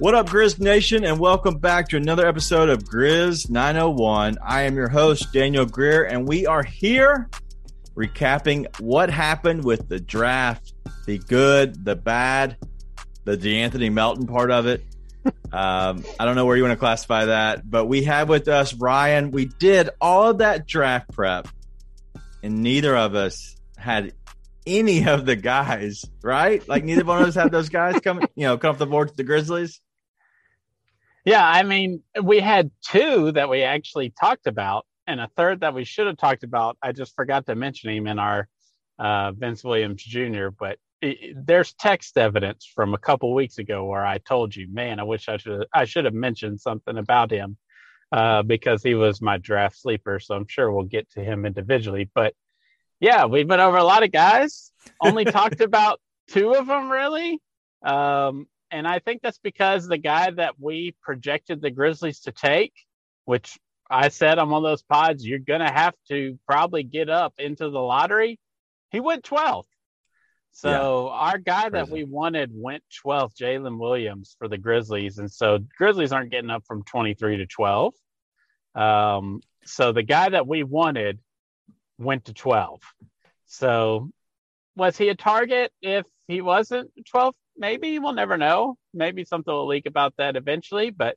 What up, Grizz Nation, and welcome back to another episode of Grizz 901. I am your host, Daniel Greer, and we are here recapping what happened with the draft the good, the bad, the De'Anthony Melton part of it. Um, I don't know where you want to classify that, but we have with us Ryan. We did all of that draft prep, and neither of us had any of the guys, right? Like neither one of us had those guys come, you know, come off the board to the Grizzlies. Yeah, I mean, we had two that we actually talked about, and a third that we should have talked about. I just forgot to mention him in our uh, Vince Williams Jr. But it, there's text evidence from a couple weeks ago where I told you, man, I wish I should I should have mentioned something about him uh, because he was my draft sleeper. So I'm sure we'll get to him individually. But yeah, we've been over a lot of guys. Only talked about two of them really. Um, and I think that's because the guy that we projected the Grizzlies to take, which I said on one of those pods, you're going to have to probably get up into the lottery. He went 12th. So yeah. our guy that we wanted went 12th, Jalen Williams for the Grizzlies. And so Grizzlies aren't getting up from 23 to 12. Um, so the guy that we wanted went to 12. So was he a target if he wasn't 12th? Maybe we'll never know. Maybe something will leak about that eventually. But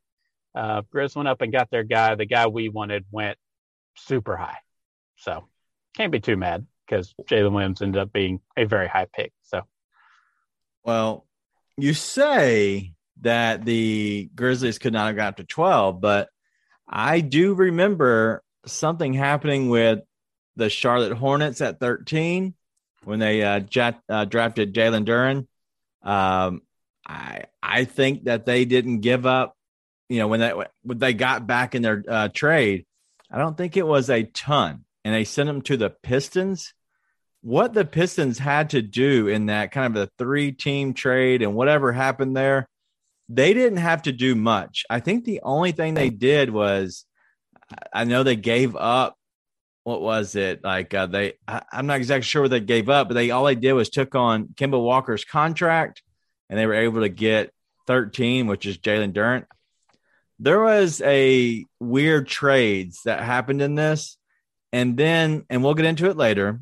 uh, Grizz went up and got their guy. The guy we wanted went super high, so can't be too mad because Jalen Williams ended up being a very high pick. So, well, you say that the Grizzlies could not have got to twelve, but I do remember something happening with the Charlotte Hornets at thirteen when they uh, uh, drafted Jalen Duren um, I I think that they didn't give up. You know, when they when they got back in their uh, trade, I don't think it was a ton, and they sent them to the Pistons. What the Pistons had to do in that kind of a three team trade and whatever happened there, they didn't have to do much. I think the only thing they did was, I know they gave up what was it? Like uh, they I, am not exactly sure what they gave up but they all they did was took on Kemba Walker's contract and they were able to get 13 which is Jalen Duren. There was a weird trades that happened in this and then and we'll get into it later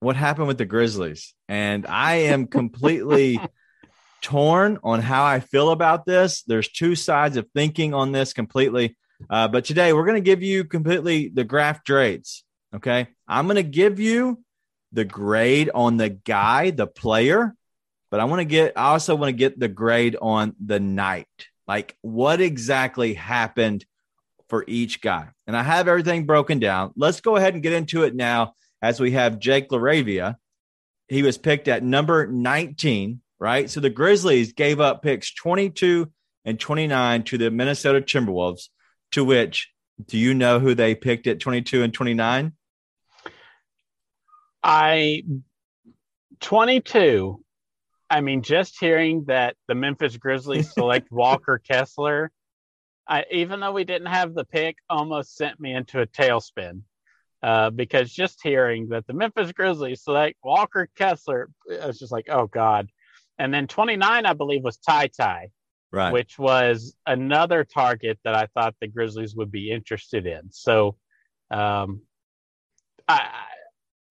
what happened with the Grizzlies. And I am completely torn on how I feel about this. There's two sides of thinking on this completely. Uh, but today we're going to give you completely the graph trades Okay. I'm going to give you the grade on the guy, the player, but I want to get, I also want to get the grade on the night. Like what exactly happened for each guy. And I have everything broken down. Let's go ahead and get into it now as we have Jake LaRavia. He was picked at number 19, right? So the Grizzlies gave up picks 22 and 29 to the Minnesota Timberwolves, to which do you know who they picked at 22 and 29? I 22. I mean, just hearing that the Memphis Grizzlies select Walker Kessler, I, even though we didn't have the pick, almost sent me into a tailspin. Uh, because just hearing that the Memphis Grizzlies select Walker Kessler, I was just like, oh God. And then 29, I believe, was Ty Ty, right. which was another target that I thought the Grizzlies would be interested in. So um, I,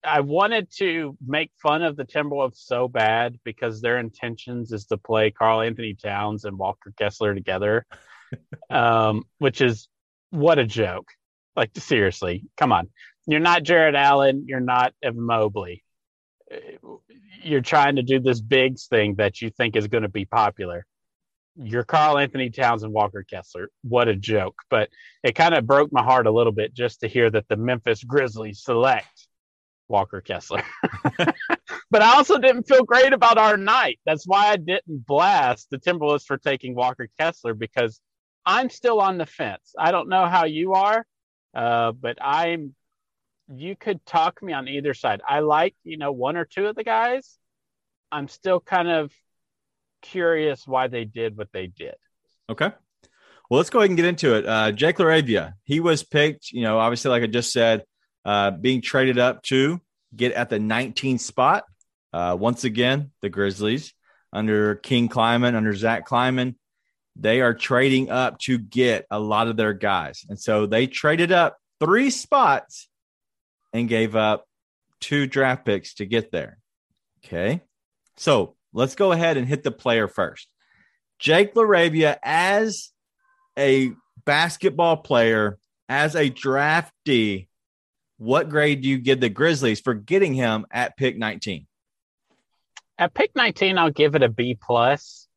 I wanted to make fun of the Timberwolves so bad because their intentions is to play Karl-Anthony Towns and Walker Kessler together, um, which is what a joke. Like seriously, come on. You're not Jarrett Allen. You're not Evan Mobley. You're trying to do this big thing that you think is going to be popular. You're Karl-Anthony Towns and Walker Kessler. What a joke. But it kind of broke my heart a little bit just to hear that the Memphis Grizzlies select Walker Kessler. but I also didn't feel great about our night. That's why I didn't blast the Timberwolves for taking Walker Kessler because I'm still on the fence. I don't know how you are, uh, but I'm. You could talk me on either side. I like you know one or two of the guys. I'm still kind of curious why they did what they did. Okay. Well, let's go ahead and get into it. Uh, Jake LaRavia, he was picked, you know, obviously, like I just said, uh, being traded up to get at the 19th spot. Uh, once again, the Grizzlies under King Kleiman, under Zach Kleiman, they are trading up to get a lot of their guys. And so they traded up three spots and gave up two draft picks to get there. Okay. So let's go ahead and hit the player first. Jake LaRavia, as a basketball player, as a draftee, what grade do you give the Grizzlies for getting him at pick 19? At pick 19, I'll give it a B plus,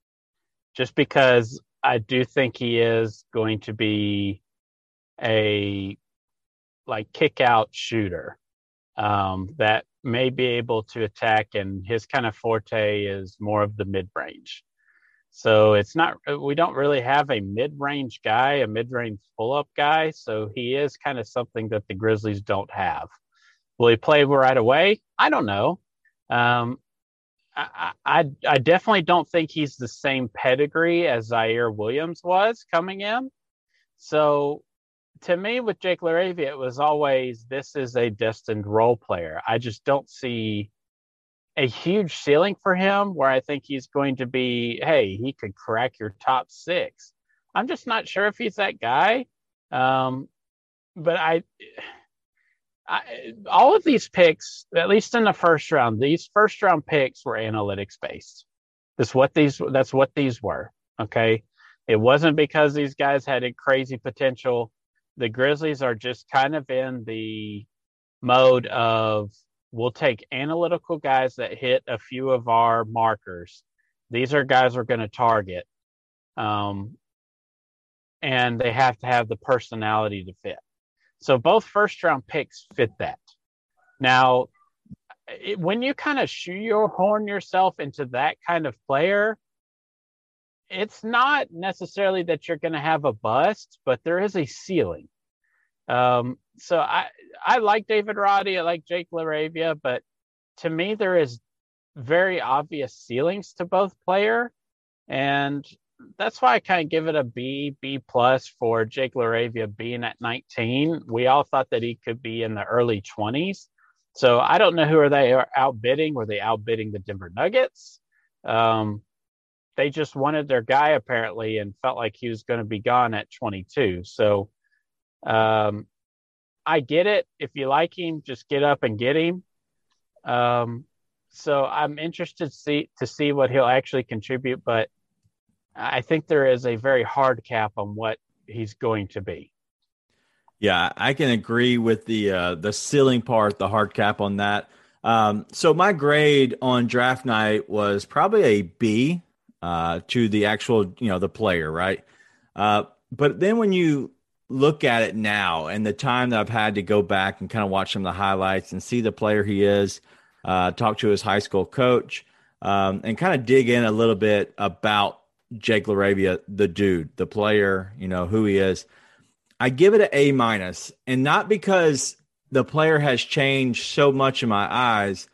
just because I do think he is going to be a like kick out shooter um, that may be able to attack, and his kind of forte is more of the mid range. So it's not, we don't really have a mid range guy, a mid range pull up guy. So he is kind of something that the Grizzlies don't have. Will he play right away? I don't know. Um, I, I, I definitely don't think he's the same pedigree as Ziaire Williams was coming in. So to me, with Jake LaRavia, it was always this is a destined role player. I just don't see a huge ceiling for him where I think he's going to be, hey, he could crack your top six. I'm just not sure if he's that guy. Um, but I, I, all of these picks, at least in the first round, these first round picks were analytics based. That's what these. That's what these were. Okay, it wasn't because these guys had a crazy potential. The Grizzlies are just kind of in the mode of we'll take analytical guys that hit a few of our markers. These are guys we're going to target. Um, and they have to have the personality to fit. So both first round picks fit that. Now, it, when you kind of shoehorn yourself into that kind of player, it's not necessarily that you're going to have a bust, but there is a ceiling. Um, so I I like David Roddy, I like Jake LaRavia, but to me there is very obvious ceilings to both player, and that's why I kind of give it a B, B plus for Jake LaRavia being at 19. We all thought that he could be in the early 20s. So I don't know who are they outbidding. Were they outbidding the Denver Nuggets? Um, they just wanted their guy apparently and felt like he was going to be gone at 22. So um, I get it. If you like him, just get up and get him. Um, so I'm interested to see to see what he'll actually contribute, but I think there is a very hard cap on what he's going to be. Yeah, I can agree with the uh, the ceiling part, the hard cap on that. Um, so my grade on draft night was probably a B uh, to the actual, you know, the player, right? Uh, but then when you look at it now and the time that I've had to go back and kind of watch some of the highlights and see the player he is, uh, talk to his high school coach, um, and kind of dig in a little bit about Jake LaRavia, the dude, the player, you know, who he is. I give it an A minus, and not because the player has changed so much in my eyes.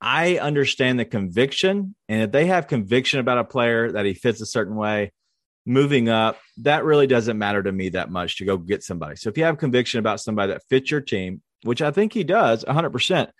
I understand the conviction, and if they have conviction about a player that he fits a certain way, moving up, that really doesn't matter to me that much to go get somebody. So if you have conviction about somebody that fits your team, which I think he does 100%,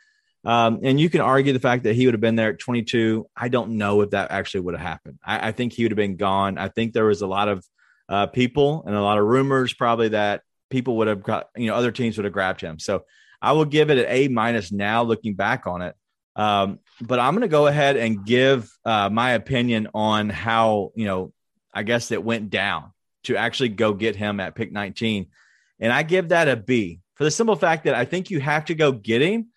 um, and you can argue the fact that he would have been there at 22. I don't know if that actually would have happened. I, I think he would have been gone. I think there was a lot of uh, people and a lot of rumors probably that people would have got, you know, other teams would have grabbed him. So I will give it an A minus now looking back on it. Um, but I'm going to go ahead and give uh, my opinion on how, you know, I guess it went down to actually go get him at pick 19. And I give that a B for the simple fact that I think you have to go get him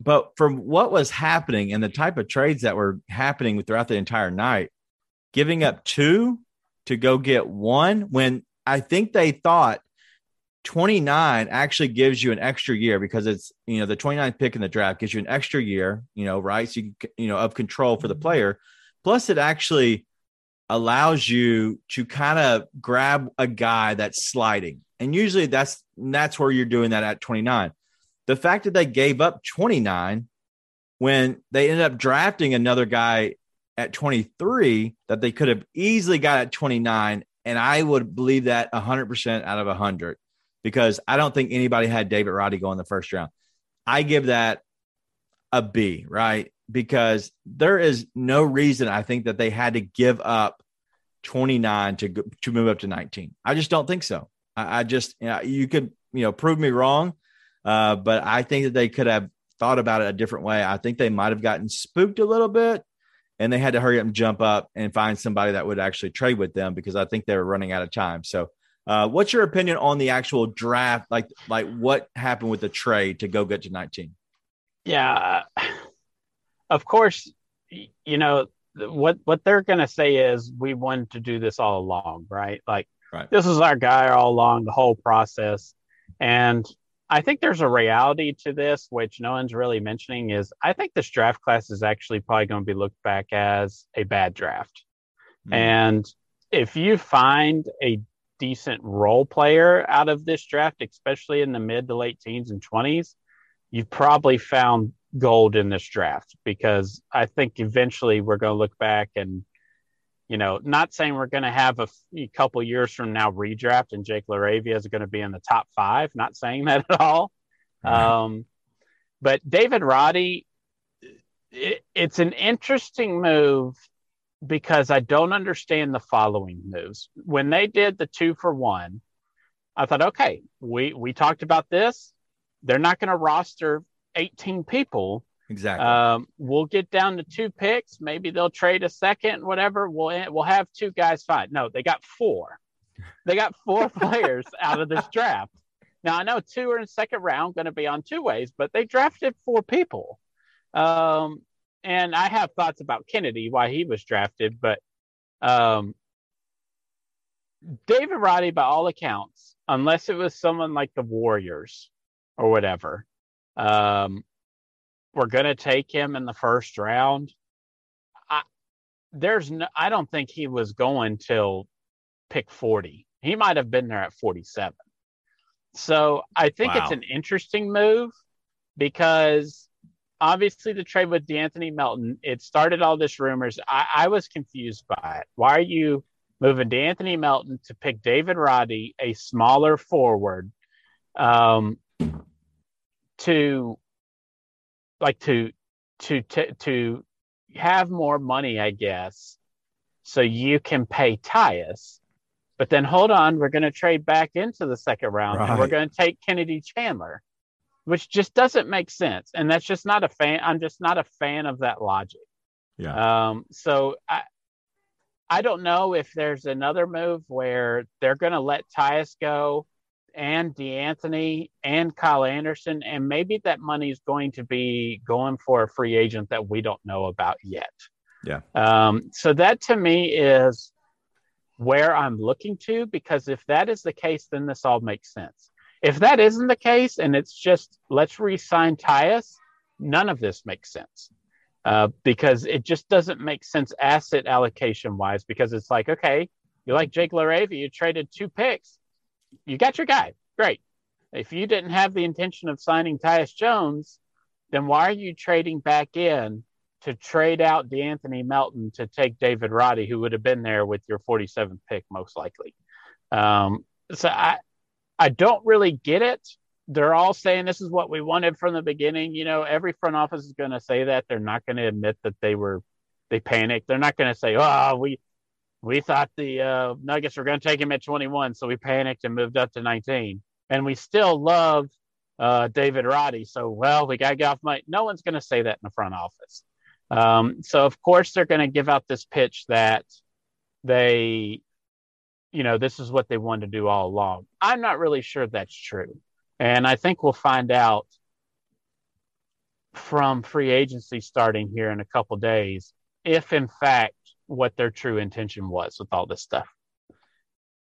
but from what was happening and the type of trades that were happening throughout the entire night, giving up two to go get one when I think they thought 29 actually gives you an extra year because it's, you know, the 29th pick in the draft gives you an extra year, you know, right? So you, you know, of control for the mm-hmm. player. Plus, it actually allows you to kind of grab a guy that's sliding. And usually that's that's where you're doing that at 29. The fact that they gave up 29 when they ended up drafting another guy at 23 that they could have easily got at 29 and I would believe that 100% out of 100 because I don't think anybody had David Roddy go in the first round. I give that a B, right? Because there is no reason I think that they had to give up 29 to to move up to 19. I just don't think so. I, I just you, know, you could you know prove me wrong, uh, but I think that they could have thought about it a different way. I think they might have gotten spooked a little bit, and they had to hurry up and jump up and find somebody that would actually trade with them because I think they were running out of time. So. Uh, what's your opinion on the actual draft? Like, like what happened with the trade to go get to 19? Yeah, of course, you know what what they're going to say is we wanted to do this all along, right? Like right. this is our guy all along the whole process, and I think there's a reality to this which no one's really mentioning is I think this draft class is actually probably going to be looked back as a bad draft, mm. and if you find a decent role player out of this draft, especially in the mid to late teens and twenties, you've probably found gold in this draft because I think eventually we're going to look back and, you know, not saying we're going to have a, f- couple years from now redraft and Jake LaRavia is going to be in the top five. Not saying that at all. Um, but David Roddy, it, it's an interesting move because I don't understand the following moves. When they did the two for one, I thought, okay, we we talked about this. They're not going to roster 18 people. Exactly. Um, we'll get down to two picks. Maybe they'll trade a second, whatever. We'll we'll have two guys fine. No, they got four. They got four players out of this draft. Now I know two are in second round, going to be on two ways, but they drafted four people. Um, and I have thoughts about Kennedy, why he was drafted, but um, David Roddy, by all accounts, unless it was someone like the Warriors or whatever, um, we're going to take him in the first round. I, there's no, I don't think he was going till pick 40. He might have been there at 47. So I think wow. it's an interesting move because obviously the trade with De'Anthony Melton, it started all this rumors. I, I was confused by it. Why are you moving De'Anthony Melton to pick David Roddy, a smaller forward, um, to like to to to to have more money, I guess, so you can pay Tyus. But then hold on, we're going to trade back into the second round right. and we're going to take Kennedy Chandler which just doesn't make sense. And that's just not a fan. I'm just not a fan of that logic. Yeah. Um, so I, I don't know if there's another move where they're going to let Tyus go and De'Anthony and Kyle Anderson, and maybe that money is going to be going for a free agent that we don't know about yet. Yeah. Um, so that to me is where I'm looking to because if that is the case, then this all makes sense. If that isn't the case and it's just let's re-sign Tyus, none of this makes sense uh, because it just doesn't make sense asset allocation wise. Because it's like, okay, you like Jake LaRavia, you traded two picks, you got your guy, great. If you didn't have the intention of signing Tyus Jones, then why are you trading back in to trade out De'Anthony Melton to take David Roddy, who would have been there with your 47th pick most likely? Um, so I, I don't really get it. They're all saying this is what we wanted from the beginning. You know, every front office is going to say that. They're not going to admit that they were they panicked. They're not going to say, "Oh, we we thought the uh, Nuggets were going to take him at 21, so we panicked and moved up to 19." And we still love uh, David Roddy, so well, we got to get off my. No one's going to say that in the front office. Um, so of course they're going to give out this pitch that they you know, this is what they wanted to do all along. I'm not really sure that's true. And I think we'll find out from free agency starting here in a couple days if, in fact, what their true intention was with all this stuff.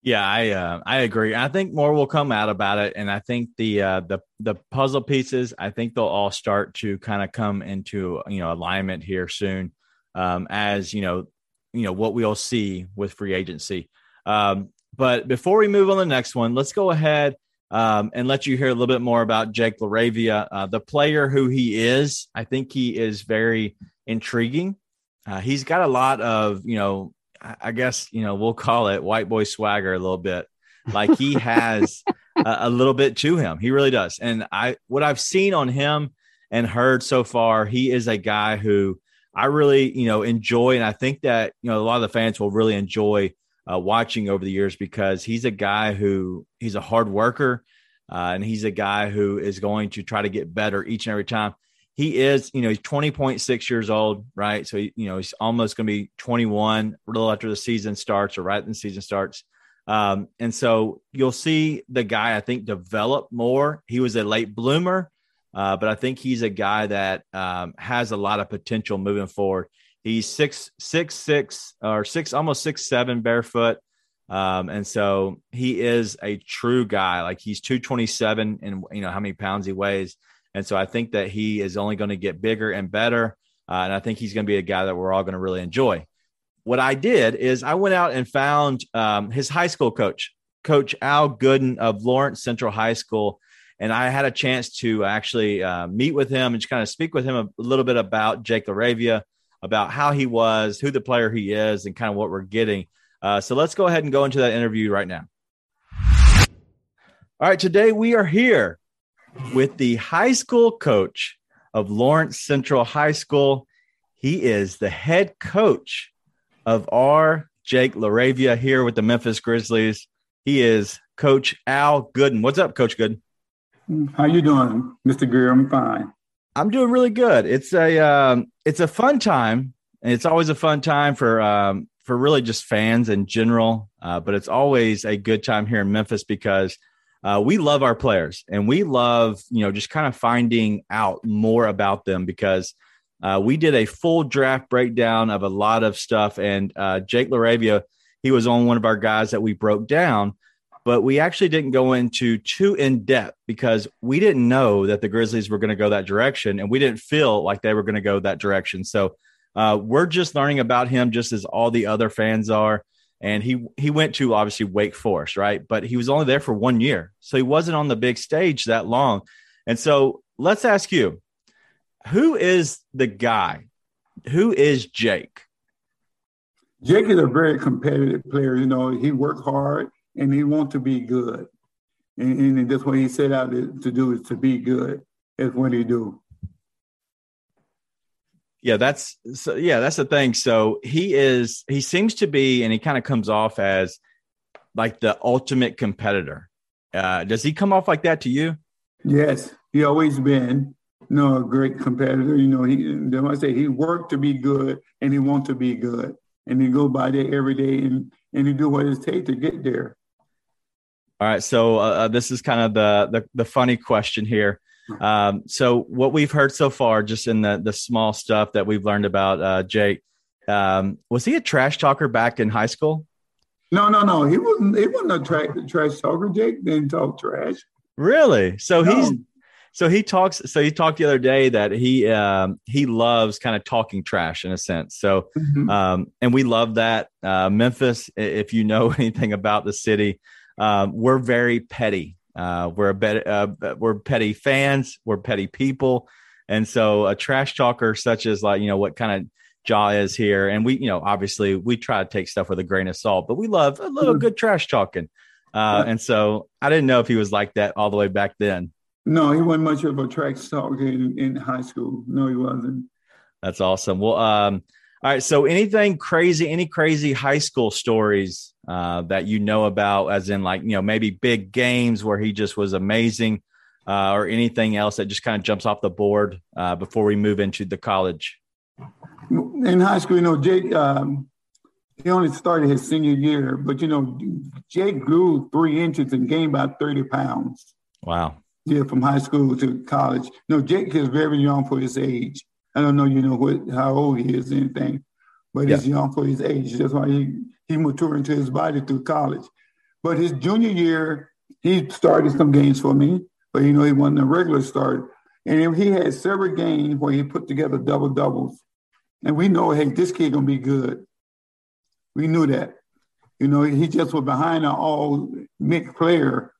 Yeah, I uh, I agree. I think more will come out about it, and I think the uh, the the puzzle pieces. I think they'll all start to kind of come into you know alignment here soon, um, as you know you know what we'll see with free agency. Um, but before we move on to the next one, let's go ahead um, and let you hear a little bit more about Jake LaRavia, uh, the player who he is. I think he is very intriguing. Uh, he's got a lot of, you know, I guess, you know, we'll call it white boy swagger a little bit. Like he has a, a little bit to him. He really does. And I, what I've seen on him and heard so far, he is a guy who I really, you know, enjoy. And I think that, you know, a lot of the fans will really enjoy uh, watching over the years because he's a guy who he's a hard worker uh, and he's a guy who is going to try to get better each and every time. He is, you know, he's 20.6 years old, right? So, you know, he's almost going to be 21 a little after the season starts or right when the season starts. Um, and so you'll see the guy, I think, develop more. He was a late bloomer, uh, but I think he's a guy that um, has a lot of potential moving forward. He's six six six or six almost six seven barefoot. Um, and so he is a true guy. Like he's 227 and you know how many pounds he weighs. And so I think that he is only going to get bigger and better. Uh, and I think he's going to be a guy that we're all going to really enjoy. What I did is I went out and found um, his high school coach, Coach Al Gooden of Lawrence Central High School. And I had a chance to actually uh, meet with him and just kind of speak with him a, little bit about Jake LaRavia, about how he was, who the player he is, and kind of what we're getting. Uh, so let's go ahead and go into that interview right now. All right, today we are here with the high school coach of Lawrence Central High School. He is the head coach of our Jake LaRavia here with the Memphis Grizzlies. He is Coach Al Gooden. What's up, Coach Gooden? How you doing, Mr. Greer? I'm fine. I'm doing really good. It's a um, it's a fun time, and it's always a fun time for um, for really just fans in general. Uh, but it's always a good time here in Memphis because uh, we love our players and we love you know just kind of finding out more about them because uh, we did a full draft breakdown of a lot of stuff, and uh, Jake LaRavia he was on one of our guys that we broke down but we actually didn't go into too in depth because we didn't know that the Grizzlies were going to go that direction, and we didn't feel like they were going to go that direction. So uh, we're just learning about him, just as all the other fans are. And he he went to obviously Wake Forest, right? But he was only there for one year, so he wasn't on the big stage that long. And so let's ask you, who is the guy? Who is Jake? Jake is a very competitive player. You know, he worked hard and he wants to be good. And, and that's what he set out to, do is to be good. That's what he do. Yeah, that's so yeah, that's the thing. So he is he seems to be and he kind of comes off as like the ultimate competitor. Uh, does he come off like that to you? Yes, he always been you know, a great competitor. You know, he I say he worked to be good and he want to be good. And he go by there every day and, and he do what it takes to get there. All right, so uh, uh, this is kind of the, the, the funny question here. Um, so what we've heard so far, just in the the small stuff that we've learned about uh, Jake, um, was he a trash talker back in high school? No, no, no. He wasn't. He wasn't a tra- trash talker. Jake didn't talk trash. Really? So no. he's so he talks. So he talked the other day that he um, he loves kind of talking trash in a sense. So mm-hmm. um, and we love that. Uh, Memphis, if you know anything about the city, um, we're very petty. Uh, we're a bet, uh, we're petty fans. We're petty people, and so a trash talker such as like you know what kind of jaw is here, and we you know obviously we try to take stuff with a grain of salt, but we love a little good trash talking. Uh, and so I didn't know if he was like that all the way back then. No, he wasn't much of a trash talker in, in high school. No, he wasn't. That's awesome. Well, um, all right. So, anything crazy, any crazy high school stories uh, that you know about, as in like, you know, maybe big games where he just was amazing uh, or anything else that just kind of jumps off the board uh, before we move into the college? In high school, you know, Jake, um, he only started his senior year, but, you know, Jake grew three inches and gained about 30 pounds. Wow. Yeah, from high school to college. No, Jake is very young for his age. I don't know, you know, what how old he is, anything, but yeah. he's young for his age. That's why he he matured into his body through college. But his junior year, he started some games for me, but you know, he wasn't a regular start. And he had several games where he put together double doubles. And we know, hey, this kid gonna be good. We knew that. You know, he just was behind an all mixed player,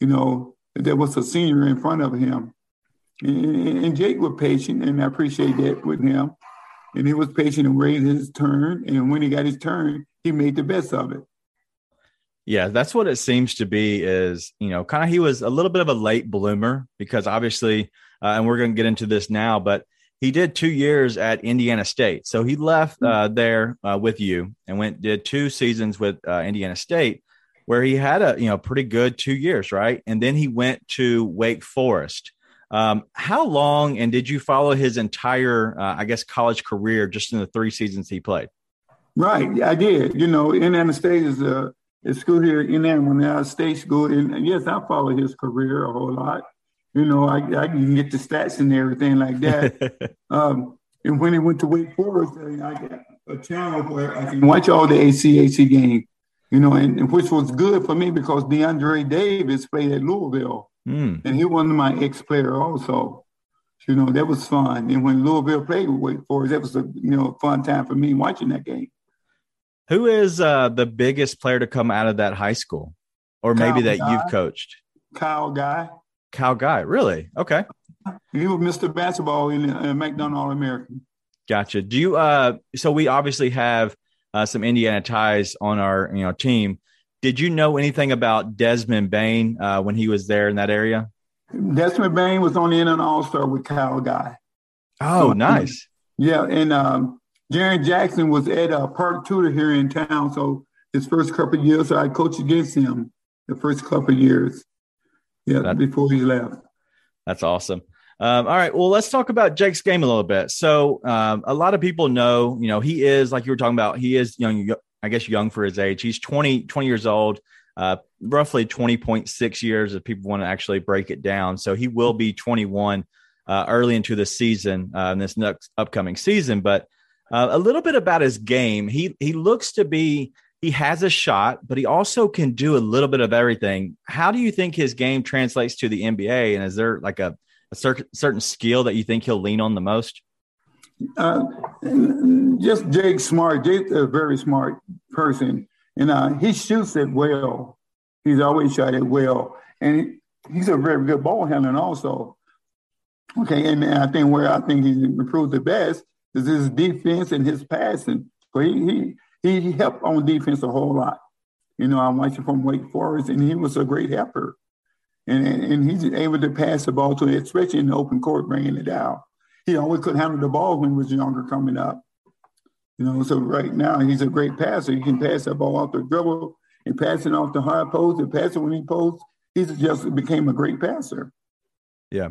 you know, there was a senior in front of him. And, and Jake was patient, and I appreciate that with him. And he was patient and waited his turn. And when he got his turn, he made the best of it. Yeah, that's what it seems to be. Is you know, kind of he was a little bit of a late bloomer because obviously, uh, and we're going to get into this now, but he did two years at Indiana State. So he left hmm. uh, there uh, with you and went did two seasons with uh, Indiana State, where he had a you know pretty good two years, right? And then he went to Wake Forest. Um, how long and did you follow his entire, uh, I guess, college career just in the three seasons he played? Right, I did. You know, Indiana State is a, a school here in Indiana State school, and yes, I followed his career a whole lot. You know, I, I can get the stats and everything like that. um, and when he went to Wake Forest, I got a channel where I can watch all the ACAC games. You know, and, and which was good for me because DeAndre Davis played at Louisville. Mm. And he was my ex player also. You know, that was fun. And when Louisville played with for Forest, that was a you know fun time for me watching that game. Who is uh, the biggest player to come out of that high school, or maybe Kyle that Guy. you've coached? Kyle Guy. Kyle Guy, really? Okay. He was Mr. Basketball in uh, McDonald All American. Gotcha. Do you? Uh, so we obviously have uh, some Indiana ties on our you know team. Did you know anything about Desmond Bane uh, when he was there in that area? Desmond Bane was on the in an All Star with Kyle Guy. Oh, so, nice. Yeah, and um, Jaren Jackson was at uh, Park Tudor here in town. So his first couple of years, so I coached against him the first couple of years. Yeah, that, before he left. That's awesome. Um, all right. Well, let's talk about Jake's game a little bit. So, um, a lot of people know, you know, he is like you were talking about. He is young, I guess, young for his age. He's 20, 20 years old, uh, roughly 20.6 years if people want to actually break it down. So, he will be 21 uh, early into the season, uh, in this next upcoming season. But uh, a little bit about his game. He, he looks to be, he has a shot, but he also can do a little bit of everything. How do you think his game translates to the NBA? And is there like a, a certain certain skill that you think he'll lean on the most? Uh, just Jake Smart. Jake's a very smart person, and uh, he shoots it well. He's always shot it well, and he's a very good ball handler also. Okay, and I think where I think he's improved the best is his defense and his passing. So he he he helped on defense a whole lot. You know, I'm watching from Wake Forest, and he was a great helper and, and he's able to pass the ball to it, especially in the open court, bringing it down. He always could handle the ball when he was younger coming up. You know, so right now he's a great passer. He can pass that ball off the dribble and pass it off the high post and pass it when he posts. He's just became a great passer. Yeah.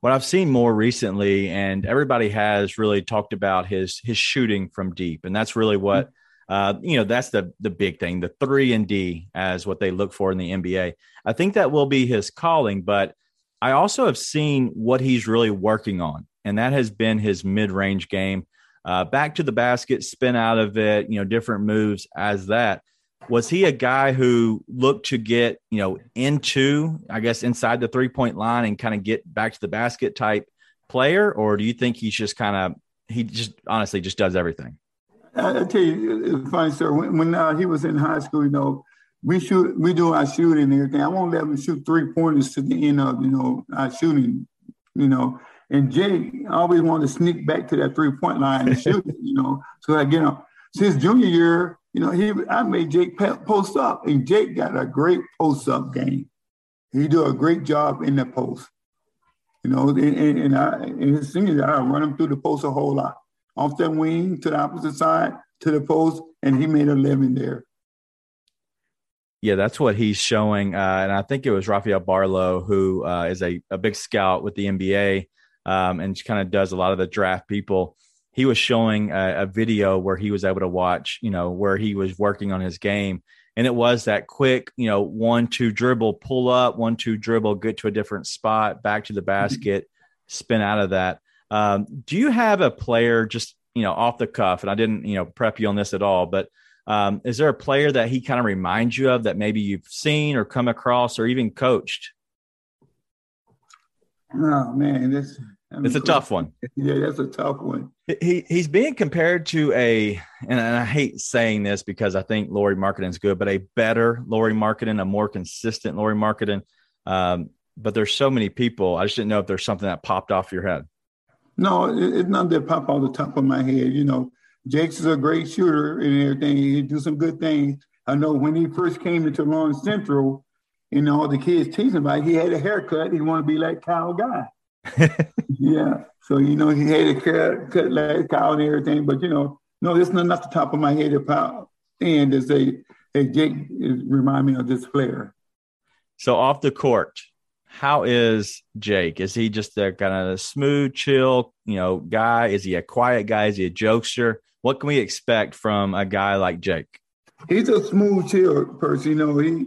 What I've seen more recently, and everybody has really talked about his his shooting from deep, and that's really what uh, you know, that's the the big thing, the three and D as what they look for in the NBA. I think that will be his calling, but I also have seen what he's really working on, and that has been his mid range game. Uh, back to the basket, spin out of it, you know, different moves as that. Was he a guy who looked to get, you know, into, I guess, inside the three point line and kind of get back to the basket type player? Or do you think he's just kind of, he just honestly just does everything? I, tell you, it's funny, sir. When, when uh, he was in high school, you know, we shoot, we do our shooting and everything. I won't let him shoot three pointers to the end of, you know, our shooting, you know. And Jake always wanted to sneak back to that three point line and shoot it, you know. So like, you know, since junior year, you know, he I made Jake post up, and Jake got a great post up game. He do a great job in the post, you know. And, and, and I, in his senior year, I run him through the post a whole lot off that wing to the opposite side to the post, and he made a living there. Yeah, that's what he's showing. Uh, and I think it was Rafael Barlowe, who uh, is a, a big scout with the NBA um, and kind of does a lot of the draft people. He was showing a, a, video where he was able to watch, you know, where he was working on his game. And it was that quick, you know, one, two dribble, pull up, one, two dribble, get to a different spot, back to the basket, spin out of that. Um, do you have a player just you know off the cuff? And I didn't you know prep you on this at all, but um, is there a player that he kind of reminds you of that maybe you've seen or come across or even coached? Oh man, this I mean, It's a tough one. Yeah, that's a tough one. He he's being compared to a, and I hate saying this because I think Lauri Markkanen is good, but a better Lauri Markkanen, a more consistent Lauri Markkanen. Um, but there's so many people. I just didn't know if there's something that popped off your head. No, it, it's not that pop off the top of my head. You know, Jake's is a great shooter and everything. He do some good things. I know when he first came into Lawrence Central, you know, the kids teasing about it, he had a haircut. He wanted to be like Kyle Guy. yeah. So, you know, he had a cut like Kyle and everything. But, you know, no, it's not off the top of my head about and to say, hey, Jake remind me of this player. So off the court, how is Jake? Is he just a kind of smooth, chill, you know, guy? Is he a quiet guy? Is he a jokester? What can we expect from a guy like Jake? He's a smooth, chill person. You know, he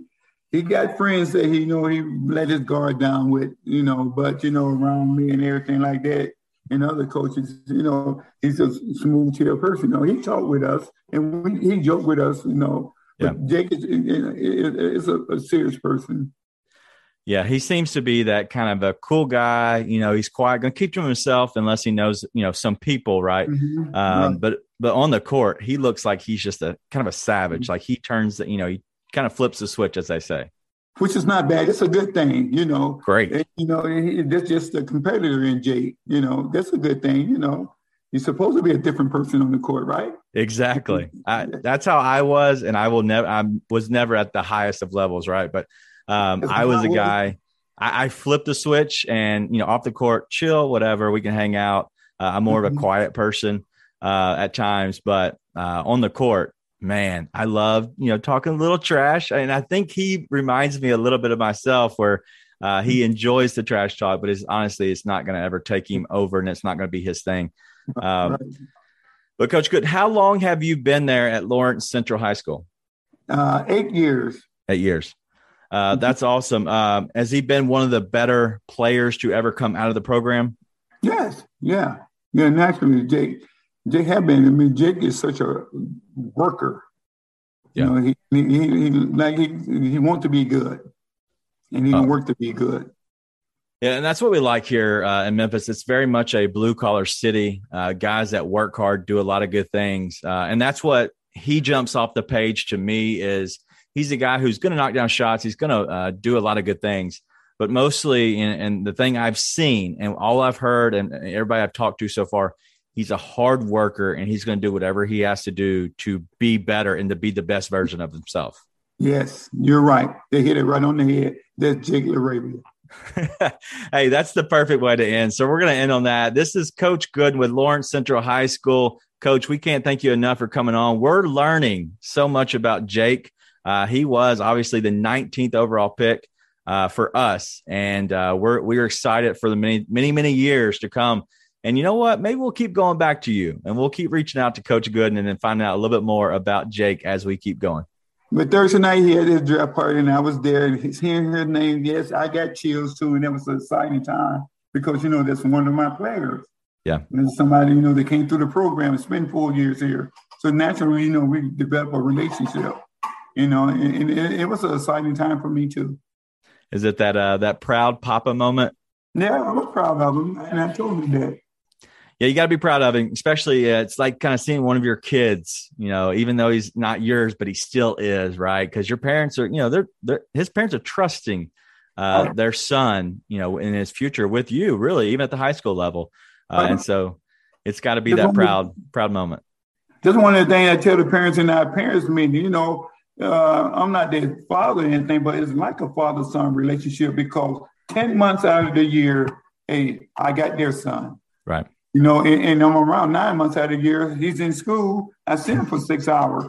he got friends that he you know he let his guard down with. You know, but you know, around me and everything like that, and other coaches, you know, he's a smooth, chill person. You know, he talked with us and we, he joked with us. You know, but. Jake is, is a, a serious person. Yeah, he seems to be that kind of a cool guy. You know, he's quiet, going to keep to himself unless he knows, you know, some people, right? Mm-hmm. Um, right? But but on the court, he looks like he's just a kind of a savage. Mm-hmm. Like he turns, the, you know, he kind of flips the switch, as I say. Which is not bad. It's a good thing, you know. Great. And, you know, that's just a competitor in Jake. You know, that's a good thing. You know, you're supposed to be a different person on the court, right? Exactly. I, that's how I was, and I will never. I was never at the highest of levels, right? But um, I was a guy. I, I flipped the switch, and you know, off the court, chill, whatever. We can hang out. Uh, I'm more of a mm-hmm. quiet person uh, at times, but uh, on the court, man, I love you know talking a little trash, and I think he reminds me a little bit of myself, where uh, he enjoys the trash talk, but it's honestly, it's not going to ever take him over, and it's not going to be his thing. Um. But Coach Good, how long have you been there at Lawrence Central High School? Uh, eight years. Eight years. Uh, mm-hmm. that's awesome. Um, has he been one of the better players to ever come out of the program? Yes. Yeah. Yeah. Naturally, Jake. Jake have been. I mean, Jake is such a worker. Yeah. You know, he, he, he like he, he wants to be good, and he oh. work to be good. Yeah, and that's what we like here uh, in Memphis. It's very much a blue collar city. Uh, guys that work hard do a lot of good things, uh, and that's what he jumps off the page to me is he's a guy who's going to knock down shots. He's going to uh, do a lot of good things. But mostly, and, and the thing I've seen and all I've heard and everybody I've talked to so far, he's a hard worker and he's going to do whatever he has to do to be better and to be the best version of himself. Yes, you're right. They hit it right on the head. That's Jake LaRavia. hey, that's the perfect way to end. So we're going to end on that. This is Coach Gooden with Lawrence Central High School. Coach, we can't thank you enough for coming on. We're learning so much about Jake. Uh, he was obviously the 19th overall pick uh, for us, and uh, we're we're excited for the many many many years to come. And you know what? Maybe we'll keep going back to you, and we'll keep reaching out to Coach Gooden and then find out a little bit more about Jake as we keep going. But Thursday night he had his draft party, and I was there. And he's hearing his name, yes, I got chills too, and it was an exciting time because you know that's one of my players. Yeah, and somebody you know that came through the program and spent four years here. So naturally, you know, we develop a relationship you know, and, and it, it, was an exciting time for me too. Is it that uh, that proud Papa moment? Yeah, I was proud of him, and I told him that. Yeah, you got to be proud of him, especially uh, it's like kind of seeing one of your kids, you know, even though he's not yours, but he still is, right? Because your parents are, you know, they're, they're his parents are trusting uh, oh. their son, you know, in his future with you, really, even at the high school level, uh, and so it's got to be that proud, proud moment. Just one of the things I tell the parents and our parents mean, you know, uh, I'm not their father or anything, but it's like a father son relationship because 10 months out of the year, hey, I got their son. Right. You know, and, and I'm around nine months out of the year, he's in school. I see him for six hours.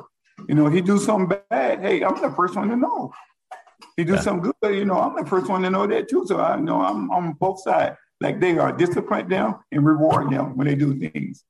You know, he do something bad. Hey, I'm the first one to know. He do yeah. something good. You know, I'm the first one to know that too. So I know I'm on both sides. Like they are discipline them and reward them when they do things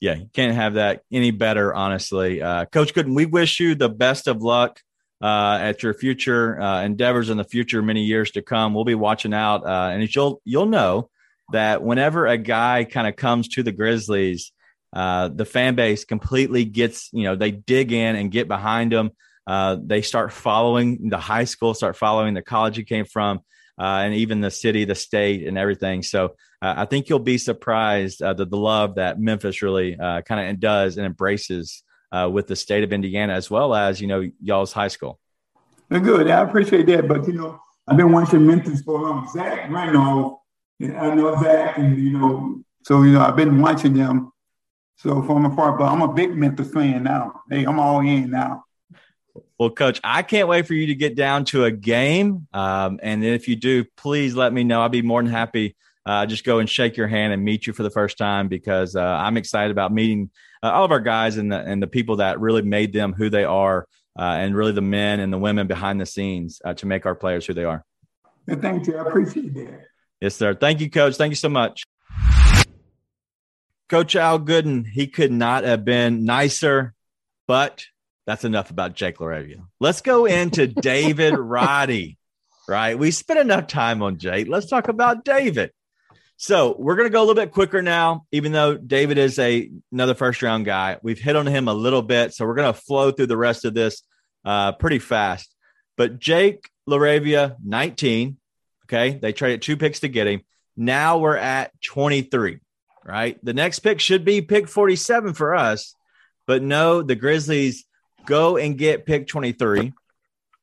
yeah, you can't have that any better, honestly. Uh, Coach Gooden, we wish you the best of luck uh, at your future uh, endeavors in the future, many years to come. We'll be watching out, uh, and you'll you'll know that whenever a guy kind of comes to the Grizzlies, uh, the fan base completely gets you know they dig in and get behind him. Uh, they start following the high school, start following the college he came from. uh, and even the city, the state, and everything. So uh, I think you'll be surprised uh, the, the love that Memphis really uh, kind of does and embraces with the state of Indiana, as well as you know y'all's high school. Good, I appreciate that, but you know I've been watching Memphis for a long. Zach Randolph, I know that, and you know, so you know I've been watching them. So from afar, but I'm a big Memphis fan now. Hey, I'm all in now. Well, coach, I can't wait for you to get down to a game. Um, and if you do, please let me know. I'll be more than happy. Uh, just go and shake your hand and meet you for the first time because uh, I'm excited about meeting uh, all of our guys and the, and the people that really made them who they are, uh, and really the men and the women behind the scenes uh, to make our players who they are. Thank you. I appreciate that. Yes, sir. Thank you, coach. Thank you so much. Coach Al Gooden, he could not have been nicer, but that's enough about Jake LaRavia. Let's go into David Roddy, right? We spent enough time on Jake. Let's talk about David. So we're going to go a little bit quicker now, even though David is a another first round guy. We've hit on him a little bit, so we're going to flow through the rest of this uh, pretty fast. But Jake LaRavia, 19. Okay, they traded two picks to get him. Now we're at 23. Right, the next pick should be pick 47 for us, but no, the Grizzlies go and get pick 23.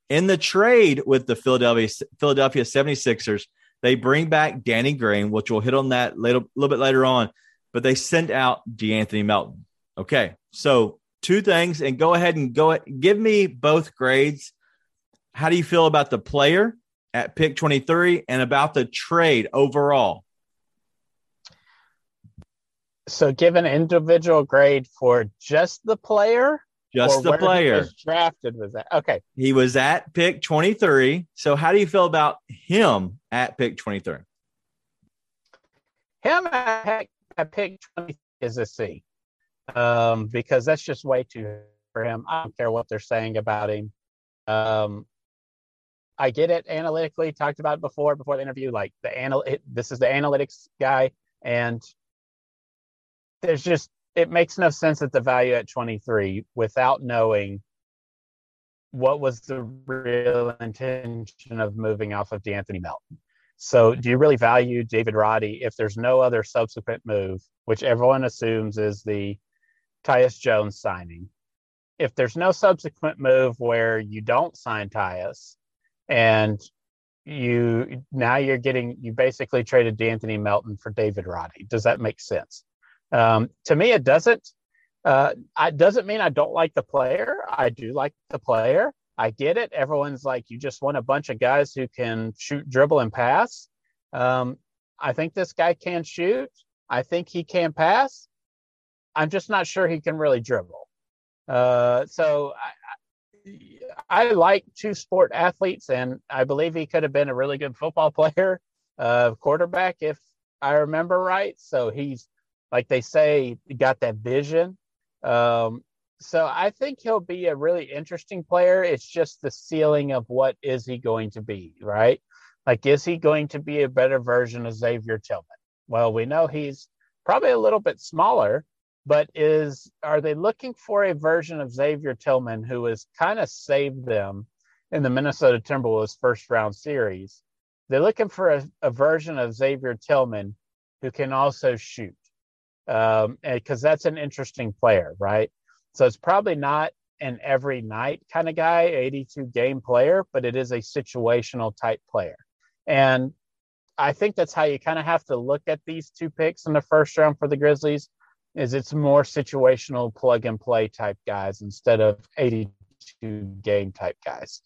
In the trade with the Philadelphia Philadelphia 76ers, they bring back Danny Green, which we'll hit on that a little, little bit later on, but they send out De'Anthony Melton. Okay, so two things, and go ahead and go give me both grades. How do you feel about the player at pick 23 and about the trade overall? So, give an individual grade for just the player just the player. drafted was that? Okay. He was at pick 23. So how do you feel about him at pick 23? Him at, at pick 23 is a C. Um, because that's just way too for him. I don't care what they're saying about him. Um, I get it analytically, talked about before, before the interview, like the anal this is the analytics guy, and there's just it makes no sense at the value at 23 without knowing what was the real intention of moving off of De'Anthony Melton. So, do you really value David Roddy if there's no other subsequent move, which everyone assumes is the Tyus Jones signing? If there's no subsequent move where you don't sign Tyus and you now you're getting you basically traded De'Anthony Melton for David Roddy, does that make sense? Um, to me, it doesn't. Uh, it doesn't mean I don't like the player. I do like the player. I get it. Everyone's like, you just want a bunch of guys who can shoot, dribble, and pass. Um, I think this guy can shoot. I think he can pass. I'm just not sure he can really dribble. Uh, so I, I, like two sport athletes, and I believe he could have been a really good football player, uh, quarterback, if I remember right. So he's like they say, got that vision. Um, so I think he'll be a really interesting player. It's just the ceiling of what is he going to be, right? Like, is he going to be a better version of Xavier Tillman? Well, we know he's probably a little bit smaller, but is are they looking for a version of Xavier Tillman who has kind of saved them in the Minnesota Timberwolves first round series? They're looking for a, a version of Xavier Tillman who can also shoot um, because that's an interesting player, right? So it's probably not an every night kind of guy, 82 game player, but it is a situational type player. And I think that's how you kind of have to look at these two picks in the first round for the Grizzlies is it's more situational plug and play type guys instead of 82 game type guys.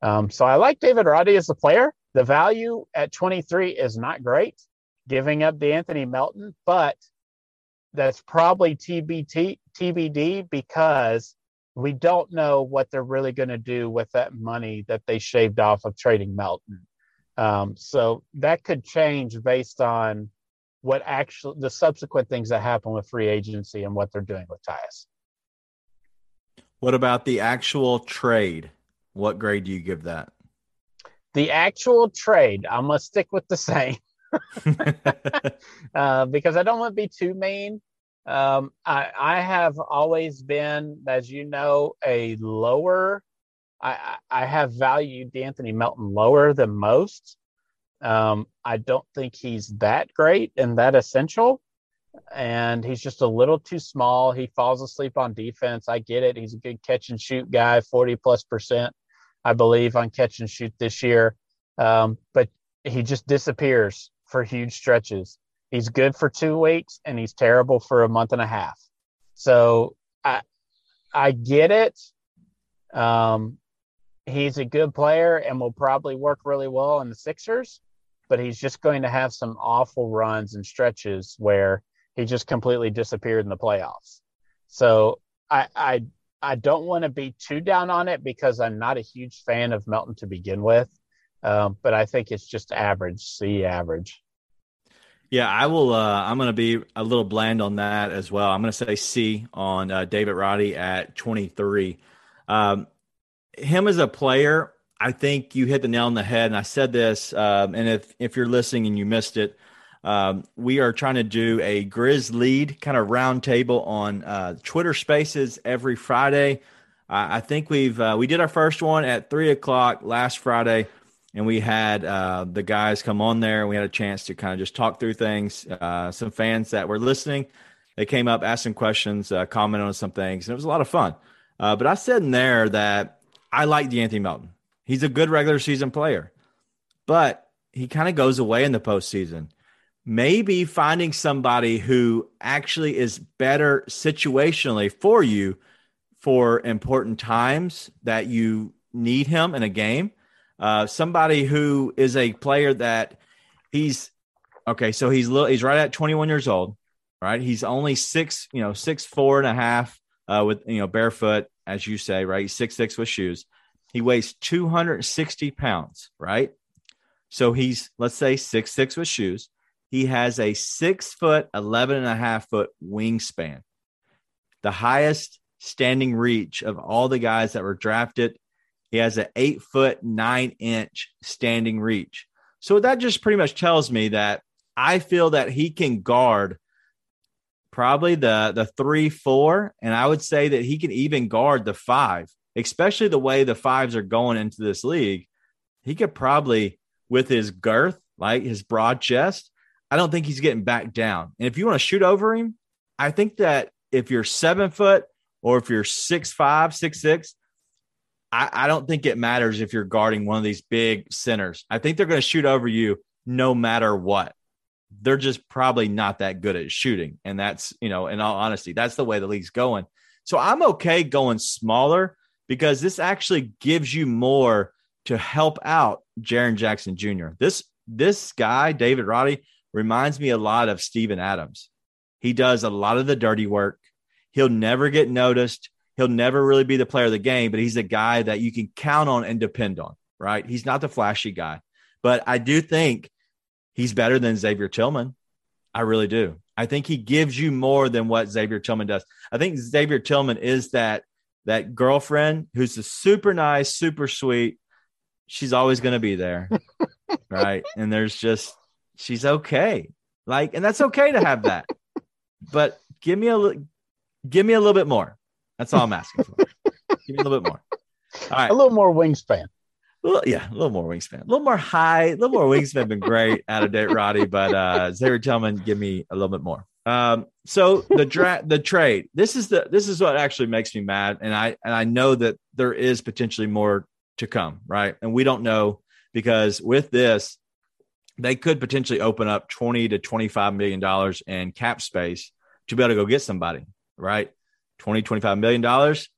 Um, so I like David Roddy as a player. The value at 23 is not great, giving up De'Anthony Melton, but that's probably TBT, TBD because we don't know what they're really going to do with that money that they shaved off of trading Melton. Um, so that could change based on what actually the subsequent things that happen with free agency and what they're doing with Tyus. What about the actual trade? What grade do you give that? The actual trade, I'm gonna stick with the same. uh, because I don't want to be too mean. Um, I, I have always been, as you know, a lower. I, I have valued Anthony Melton lower than most. Um, I don't think he's that great and that essential. And he's just a little too small. He falls asleep on defense. I get it. He's a good catch and shoot guy, 40 plus percent, I believe, on catch and shoot this year. Um, but he just disappears for huge stretches. He's good for two weeks and he's terrible for a month and a half. So I I get it. Um, he's a good player and will probably work really well in the Sixers, but he's just going to have some awful runs and stretches where he just completely disappeared in the playoffs. So I I I don't want to be too down on it because I'm not a huge fan of Melton to begin with, um, but I think it's just average, C average. Yeah, I will. Uh, I'm going to be a little bland on that as well. I'm going to say C on uh, David Roddy at 23. Um, him as a player, I think you hit the nail on the head. And I said this, um, and if if you're listening and you missed it, um, we are trying to do a Grizz lead kind of roundtable on uh, Twitter Spaces every Friday. I think we've uh, we did our first one at three o'clock last Friday and we had uh, the guys come on there. And we had a chance to kind of just talk through things. Uh, some fans that were listening, they came up, asked some questions, uh, commented on some things, and it was a lot of fun. Uh, but I said in there that I like De'Anthony Melton. He's a good regular season player, but he kind of goes away in the postseason. Maybe finding somebody who actually is better situationally for you for important times that you need him in a game uh, somebody who is a player that he's okay. So he's little, he's right at 21 years old, right? He's only six, you know, six four and a half uh, with you know barefoot, as you say, right? He's six six with shoes. He weighs 260 pounds, right? So he's let's say six six with shoes. He has a six foot, 11 and a half foot wingspan, the highest standing reach of all the guys that were drafted he has an eight foot nine inch standing reach. So that just pretty much tells me that I feel that he can guard probably the the three four, and I would say that he can even guard the five, especially the way the fives are going into this league. He could probably with his girth, like his broad chest. I don't think he's getting back down. And if you want to shoot over him, I think that if you're seven foot or if you're six five, six six, I, I don't think it matters if you're guarding one of these big centers. I think they're going to shoot over you no matter what. They're just probably not that good at shooting. And that's, you know, in all honesty, that's the way the league's going. So I'm okay going smaller because this actually gives you more to help out Jaren Jackson Jr. This this guy, David Roddy, reminds me a lot of Steven Adams. He does a lot of the dirty work. He'll never get noticed he'll never really be the player of the game, but he's a guy that you can count on and depend on, right? He's not the flashy guy, but I do think he's better than Xavier Tillman. I really do. I think he gives you more than what Xavier Tillman does. I think Xavier Tillman is that that girlfriend who's a super nice, super sweet. She's always going to be there, right? And there's just she's okay, like, and that's okay to have that. But give me a give me a little bit more. That's all I'm asking for. Give me a little bit more. All right. A little more wingspan. Well, yeah, a little more wingspan, a little more high, a little more wingspan. Been great out of date, Roddy, but uh, Xavier Tillman, give me a little bit more. Um, so the dra- the trade. This is the this is what actually makes me mad, and I and I know that there is potentially more to come, right? And we don't know because with this, they could potentially open up twenty to twenty five million dollars in cap space to be able to go get somebody, right? 20, 25 million dollars,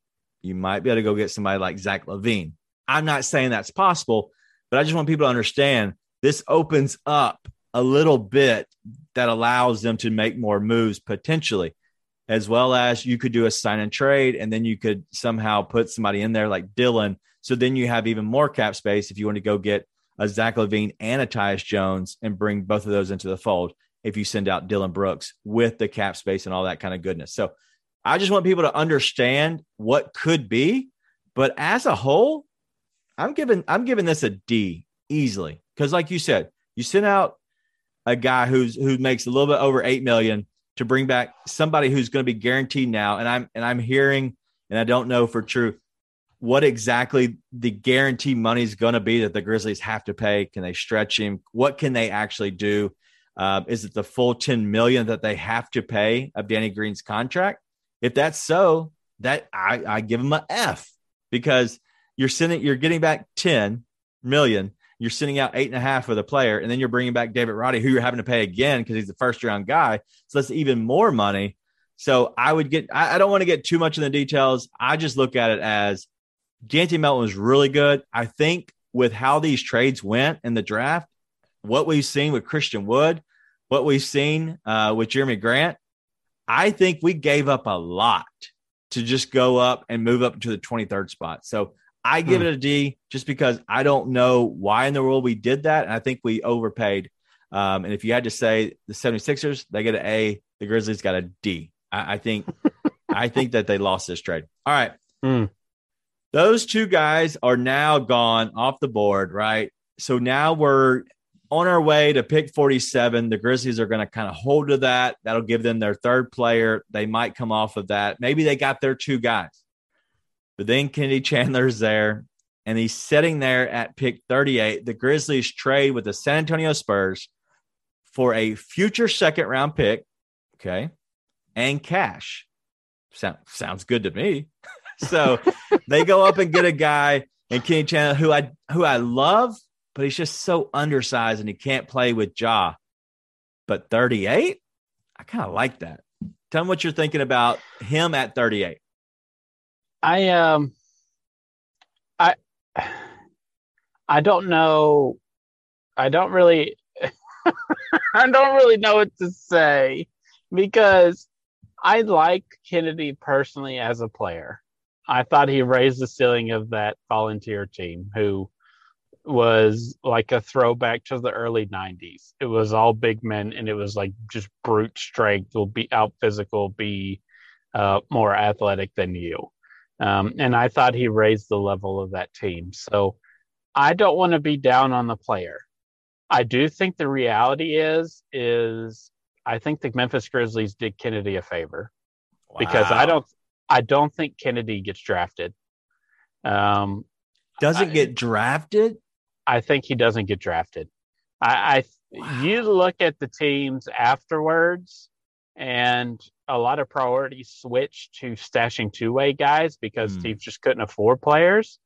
you might be able to go get somebody like Zach LaVine. I'm not saying that's possible, but I just want people to understand this opens up a little bit that allows them to make more moves potentially, as well as you could do a sign and trade, and then you could somehow put somebody in there like Dillon. So then you have even more cap space if you want to go get a Zach LaVine and a Tyus Jones and bring both of those into the fold if you send out Dillon Brooks with the cap space and all that kind of goodness. So I just want people to understand what could be. But as a whole, I'm giving I'm giving this a D easily because, like you said, you send out a guy who's who makes a little bit over eight million to bring back somebody who's going to be guaranteed now, and I'm and I'm hearing, and I don't know for true, what exactly the guarantee money is going to be that the Grizzlies have to pay. Can they stretch him? What can they actually do? Uh, is it the full 10 million that they have to pay of Danny Green's contract? If that's so, that I, I give him a F because you're sending you're getting back 10 million. You're sending out eight and a half for the player, and then you're bringing back David Roddy, who you're having to pay again because he's the first round guy. So that's even more money. So I would get, I, I don't want to get too much in the details. I just look at it as De'Anthony Melton was really good. I think with how these trades went in the draft, what we've seen with Christian Wood, what we've seen uh, with Jerami Grant, I think we gave up a lot to just go up and move up to the 23rd spot. So I give hmm. it a D just because I don't know why in the world we did that. And I think we overpaid. Um, and if you had to say the 76ers, they get an A, the Grizzlies got a D. I, I think I think that they lost this trade. All right. Hmm. Those two guys are now gone off the board, right? So now we're on our way to pick 47. The Grizzlies are going to kind of hold to that. That'll give them their third player. They might come off of that. Maybe they got their two guys. But then Kennedy Chandler's there, and he's sitting there at pick 38. The Grizzlies trade with the San Antonio Spurs for a future second round pick. Okay. And cash. Sound, sounds good to me. so they go up and get a guy and Kenny Chandler who I who I love, but he's just so undersized and he can't play with Ja. But 38, I kind of like that. Tell me what you're thinking about him at 38. I um I I don't know I don't really I don't really know what to say because I like Kennedy personally as a player. I thought he raised the ceiling of that volunteer team who was like a throwback to the early 90s. It was all big men and it was like just brute strength, will be out physical, be uh, more athletic than you. Um, and I thought he raised the level of that team. So I don't want to be down on the player. I do think the reality is is I think the Memphis Grizzlies did Kennedy a favor wow. because I don't I don't think Kennedy gets drafted. Um, doesn't I, get drafted. I think he doesn't get drafted. I, I wow. you look at the teams afterwards, and a lot of priorities switch to stashing two way guys because mm. teams just couldn't afford players.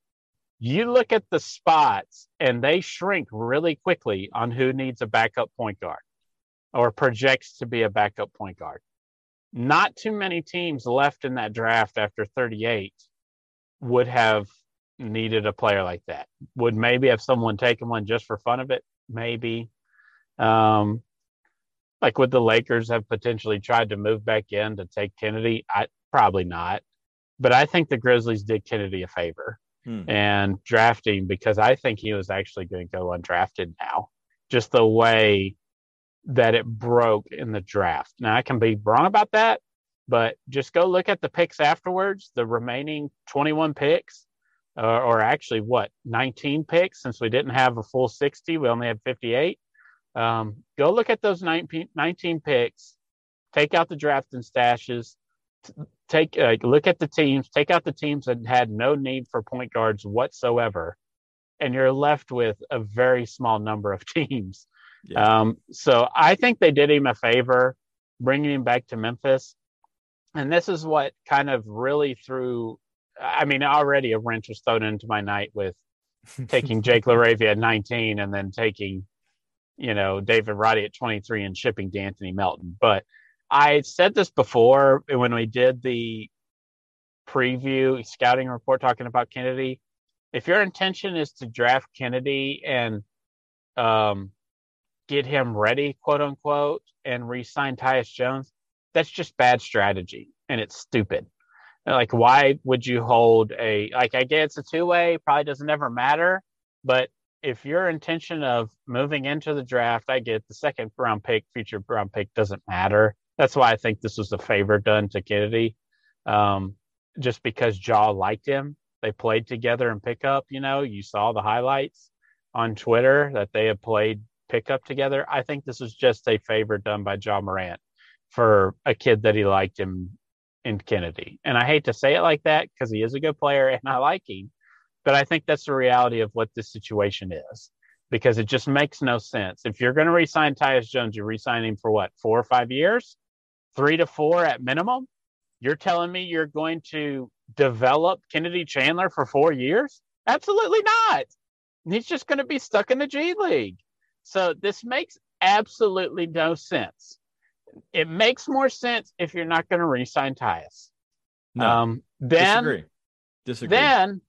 You look at the spots, and they shrink really quickly on who needs a backup point guard or projects to be a backup point guard not too many teams left in that draft after 38 would have needed a player like that. Would maybe have someone taken one just for fun of it? Maybe. Um, like would the Lakers have potentially tried to move back in to take Kennedy? I probably not. But I think the Grizzlies did Kennedy a favor hmm. and drafting because I think he was actually going to go undrafted now. Just the way that it broke in the draft. Now, I can be wrong about that, but just go look at the picks afterwards. The remaining 21 picks, uh, or actually, what, 19 picks, since we didn't have a full 60, we only had 58. Um, go look at those 19, 19 picks, take out the draft and stashes, take uh, look at the teams, take out the teams that had no need for point guards whatsoever, and you're left with a very small number of teams. Yeah. Um, so I think they did him a favor bringing him back to Memphis. And this is what kind of really threw, I mean, already a wrench was thrown into my night with taking Jake LaRavia at 19 and then taking, you know, David Roddy at 23 and shipping De'Anthony Melton. But I said this before when we did the preview scouting report talking about Kennedy. If your intention is to draft Kennedy and um, get him ready, quote unquote, and re-sign Tyus Jones, that's just bad strategy and it's stupid. Like, why would you hold a like? I get it's a two-way, probably doesn't ever matter, but if your intention of moving into the draft, I get the second round pick, future round pick doesn't matter. That's why I think this was a favor done to Kennedy, um, just because Ja liked him. They played together in pickup. You know, you saw the highlights on Twitter that they had played pickup together. I think this was just a favor done by Ja Morant for a kid that he liked him in Kennedy. And I hate to say it like that because he is a good player and I like him, but I think that's the reality of what this situation is because it just makes no sense. If you're going to resign Tyus Jones, you resign him for what, four or five years, three to four at minimum. You're telling me you're going to develop Kennedy Chandler for four years? Absolutely not. He's just going to be stuck in the G League. So this makes absolutely no sense. It makes more sense if you're not going to re-sign Tyus. No, um, then, disagree. Disagree. then,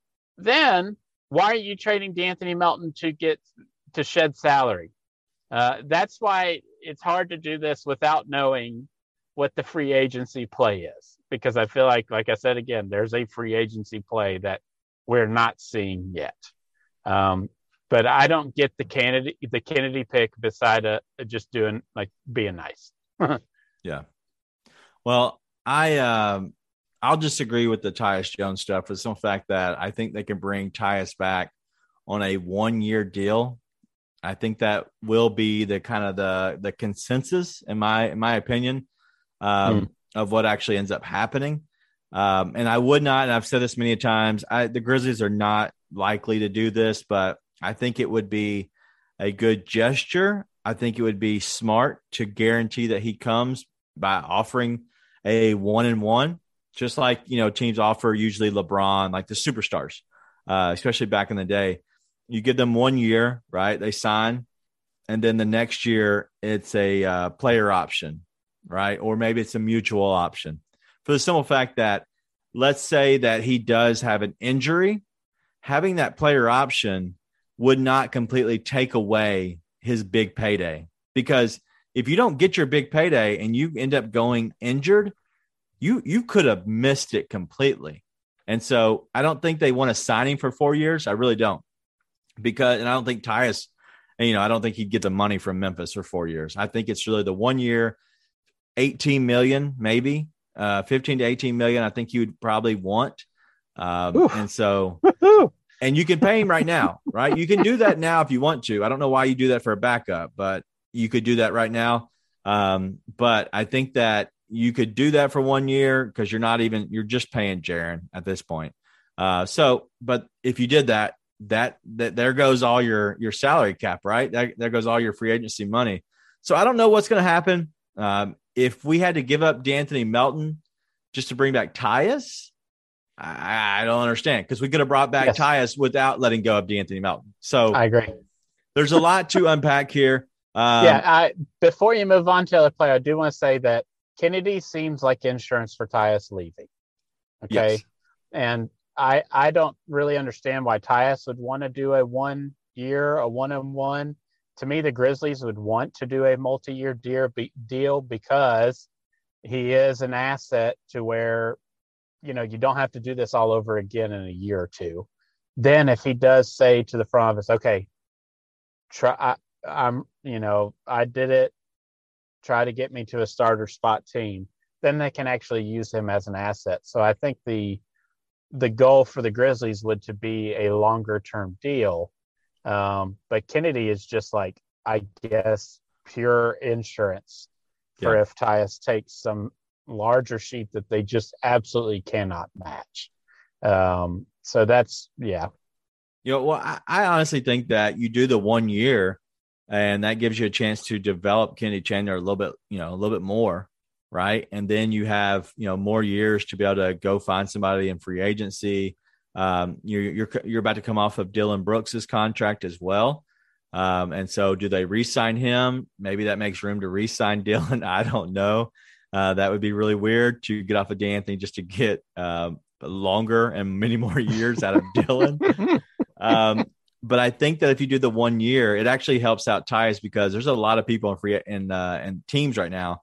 then, why are you trading De'Anthony Melton to get to shed salary? Uh, that's why it's hard to do this without knowing what the free agency play is, because I feel like, like I said again, there's a free agency play that we're not seeing yet. Um, but I don't get the Kennedy the Kennedy pick beside a, a just doing like being nice. yeah. Well, I um I'll just agree with the Tyus Jones stuff for some fact that I think they can bring Tyus back on a one year deal. I think that will be the kind of the the consensus in my in my opinion um, mm. of what actually ends up happening. Um, and I would not, and I've said this many times, I, the Grizzlies are not likely to do this, but I think it would be a good gesture. I think it would be smart to guarantee that he comes by offering a one and one, just like you know teams offer usually LeBron, like the superstars, uh, especially back in the day. You give them one year, right? They sign, and then the next year it's a uh, player option, right? Or maybe it's a mutual option for the simple fact that let's say that he does have an injury, having that player option would not completely take away his big payday. Because if you don't get your big payday and you end up going injured, you you could have missed it completely. And so I don't think they want to sign him for four years. I really don't. Because and I don't think Tyus, you know, I don't think he'd get the money from Memphis for four years. I think it's really the one year, 18 million, maybe, uh, 15 to 18 million. I think you would probably want. Um, and so and you can pay him right now, right? You can do that now if you want to. I don't know why you do that for a backup, but you could do that right now. Um, but I think that you could do that for one year because you're not even you're just paying Jaren at this point. Uh, so, but if you did that, that that there goes all your your salary cap, right? That, there goes all your free agency money. So I don't know what's going to happen. Um, if we had to give up De'Anthony Melton just to bring back Tyus, I, I don't understand because we could have brought back yes. Tyus without letting go of De'Anthony Melton. So I agree. There's a lot to unpack here. Um, yeah, I, before you move on to other play, I do want to say that Kennedy seems like insurance for Tyus leaving. Okay, yes. and I I don't really understand why Tyus would want to do a one year, a one on one. To me, the Grizzlies would want to do a multi year deal because he is an asset to where you know, you don't have to do this all over again in a year or two. Then if he does say to the front office, okay, try, I, I'm, you know, I did it, try to get me to a starter spot team, then they can actually use him as an asset. So I think the, the goal for the Grizzlies would to be a longer term deal. Um, but Kennedy is just like, I guess, pure insurance for yeah. if Tyus takes some larger sheet that they just absolutely cannot match. Um, so that's yeah. You know, well, I, I, honestly think that you do the one year, and that gives you a chance to develop Kenny Chandler a little bit, you know, a little bit more, right? And then you have you know more years to be able to go find somebody in free agency. Um, you're you're you're about to come off of Dillon Brooks's contract as well. Um, and so, do they re-sign him? Maybe that makes room to re-sign Dillon. I don't know. Uh, that would be really weird to get off of De'Anthony just to get um, longer and many more years out of Dillon. um, but I think that if you do the one year, it actually helps out Tyus because there's a lot of people in free in uh, in teams right now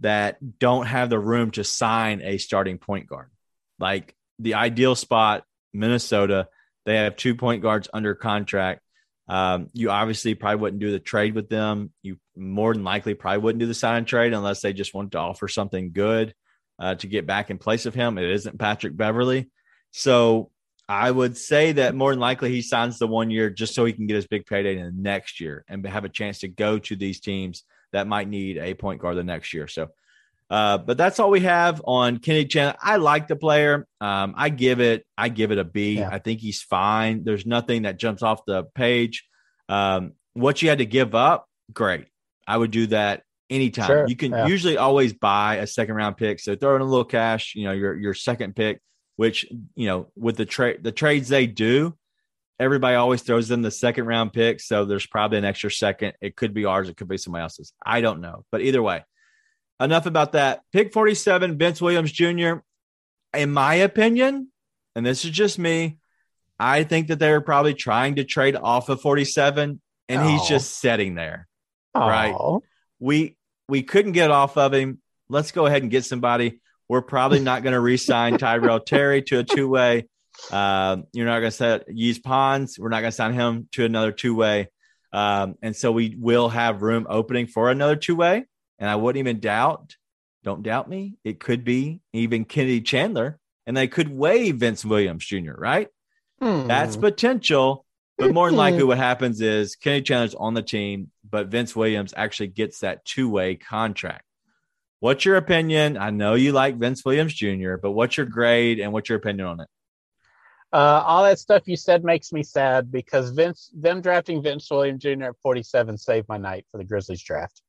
that don't have the room to sign a starting point guard. Like the ideal spot, Minnesota, they have two point guards under contract. Um, you obviously probably wouldn't do the trade with them. You more than likely probably wouldn't do the sign trade unless they just wanted to offer something good uh, to get back in place of him. It isn't Patrick Beverley. So I would say that more than likely he signs the one year just so he can get his big payday in the next year and have a chance to go to these teams that might need a point guard the next year. So Uh, but that's all we have on Kennedy Chandler. I like the player. Um, I give it, I give it a B. Yeah. I think he's fine. There's nothing that jumps off the page. Um, what you had to give up, great. I would do that anytime. Sure, You can yeah. usually always buy a second round pick. So throw in a little cash, you know, your your second pick, which you know, with the trade the trades they do, everybody always throws in the second round pick. So there's probably an extra second. It could be ours, it could be somebody else's. I don't know. But either way, enough about that. Pick 47, Vince Williams Jr. In my opinion, and this is just me, I think that they're probably trying to trade off of 47, and he's Oh. just sitting there. Right. We we couldn't get off of him. Let's go ahead and get somebody. We're probably not going to re-sign Tyrell Terry to a two-way. Um, you're not going to set Yves Pons. We're not going to sign him to another two-way. Um, and so we will have room opening for another two-way. And I wouldn't even doubt, don't doubt me, it could be even Kennedy Chandler, and they could waive Vince Williams Jr., right? Hmm. That's potential. But more than likely, what happens is Kenny Chandler's on the team, but Vince Williams actually gets that two way contract. What's your opinion? I know you like Vince Williams Jr., but what's your grade and what's your opinion on it? Uh, all that stuff you said makes me sad because Vince, them drafting Vince Williams Jr. at 47 saved my night for the Grizzlies draft.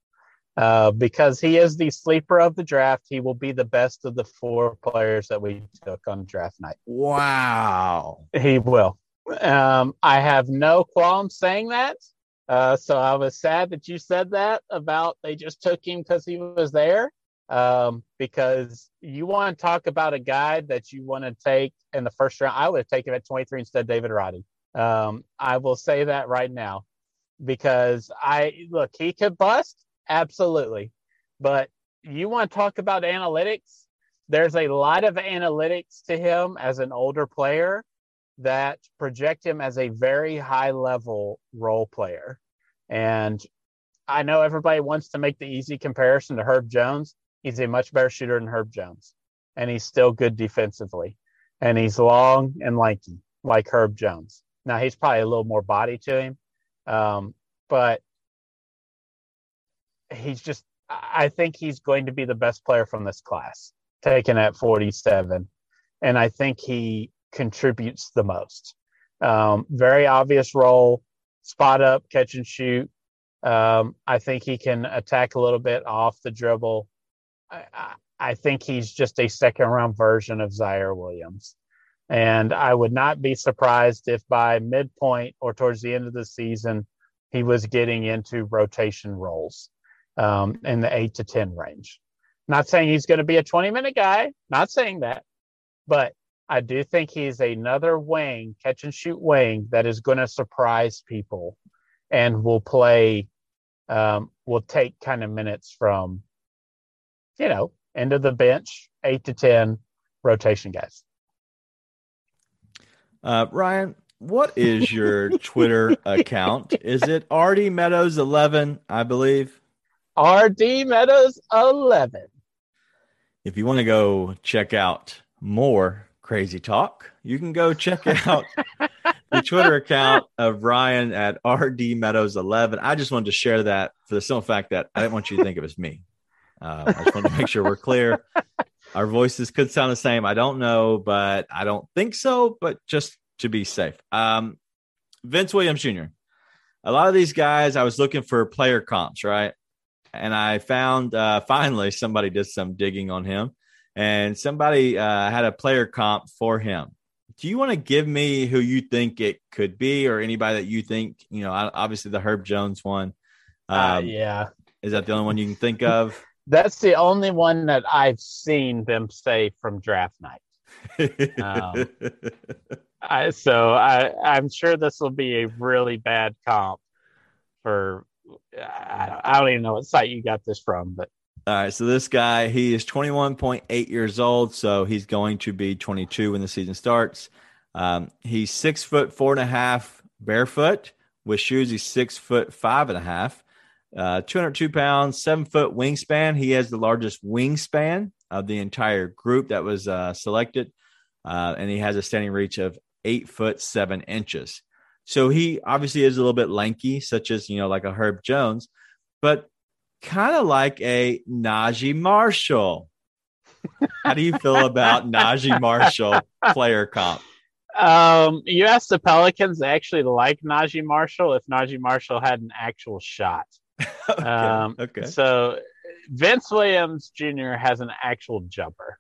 Uh, because he is the sleeper of the draft. He will be the best of the four players that we took on draft night. Wow. He will. Um, I have no qualm saying that. Uh, so I was sad that you said that about they just took him because he was there. Um, because you want to talk about a guy that you want to take in the first round. I would have taken him at 23 instead of David Roddy. Um, I will say that right now because I look, he could bust absolutely, but you want to talk about analytics. There's a lot of analytics to him as an older player that project him as a very high level role player. And I know everybody wants to make the easy comparison to Herb Jones. He's a much better shooter than Herb Jones, and he's still good defensively. And he's long and lanky like Herb Jones. Now, he's probably a little more body to him, um, but he's just, I think he's going to be the best player from this class, taken at 47. And I think he contributes the most. Um, very obvious role, spot up, catch and shoot. Um, I think he can attack a little bit off the dribble. I, I, think he's just a second round version of Ziaire Williams. And I would not be surprised if by midpoint or towards the end of the season, he was getting into rotation roles um, in the eight to 10 range. Not saying he's going to be a 20 minute guy, not saying that, but I do think he's another wing, catch and shoot wing that is going to surprise people and will play, um, will take kind of minutes from, you know, end of the bench, eight to 10 rotation guys. Uh, Ryan, what is your Twitter account? Is it RD Meadows 11, I believe? RD Meadows 11. If you want to go check out more crazy talk, you can go check out the Twitter account of Ryan at RD Meadows 11. I just wanted to share that for the simple fact that I didn't want you to think it was me. Uh, I just wanted to make sure we're clear. Our voices could sound the same. I don't know, but I don't think so. But just to be safe, um, Vince Williams Jr. A lot of these guys, I was looking for player comps, right? And I found uh, finally somebody did some digging on him, and somebody uh, had a player comp for him. Do you want to give me who you think it could be, or anybody that you think you know? Obviously, the Herb Jones one. Um, uh, yeah. Is that the only one you can think of? That's the only one that I've seen them say from draft night. Um, I, so I, I'm sure this will be a really bad comp for. I don't, I don't even know what site you got this from, but All right, so this guy, he is 21.8 years old, so he's going to be 22 when the season starts. Um, he's six foot four and a half barefoot with shoes. He's six foot five and a half, uh, 202 pounds, seven foot wingspan. He has the largest wingspan of the entire group that was uh, selected, uh, and he has a standing reach of eight foot seven inches. So he obviously is a little bit lanky, such as you know, like a Herb Jones, but kind of like a Naji Marshall. How do you feel about Naji Marshall player comp? Um, you asked the Pelicans actually like Naji Marshall if Naji Marshall had an actual shot. okay. Um, okay. So Vince Williams Jr. has an actual jumper.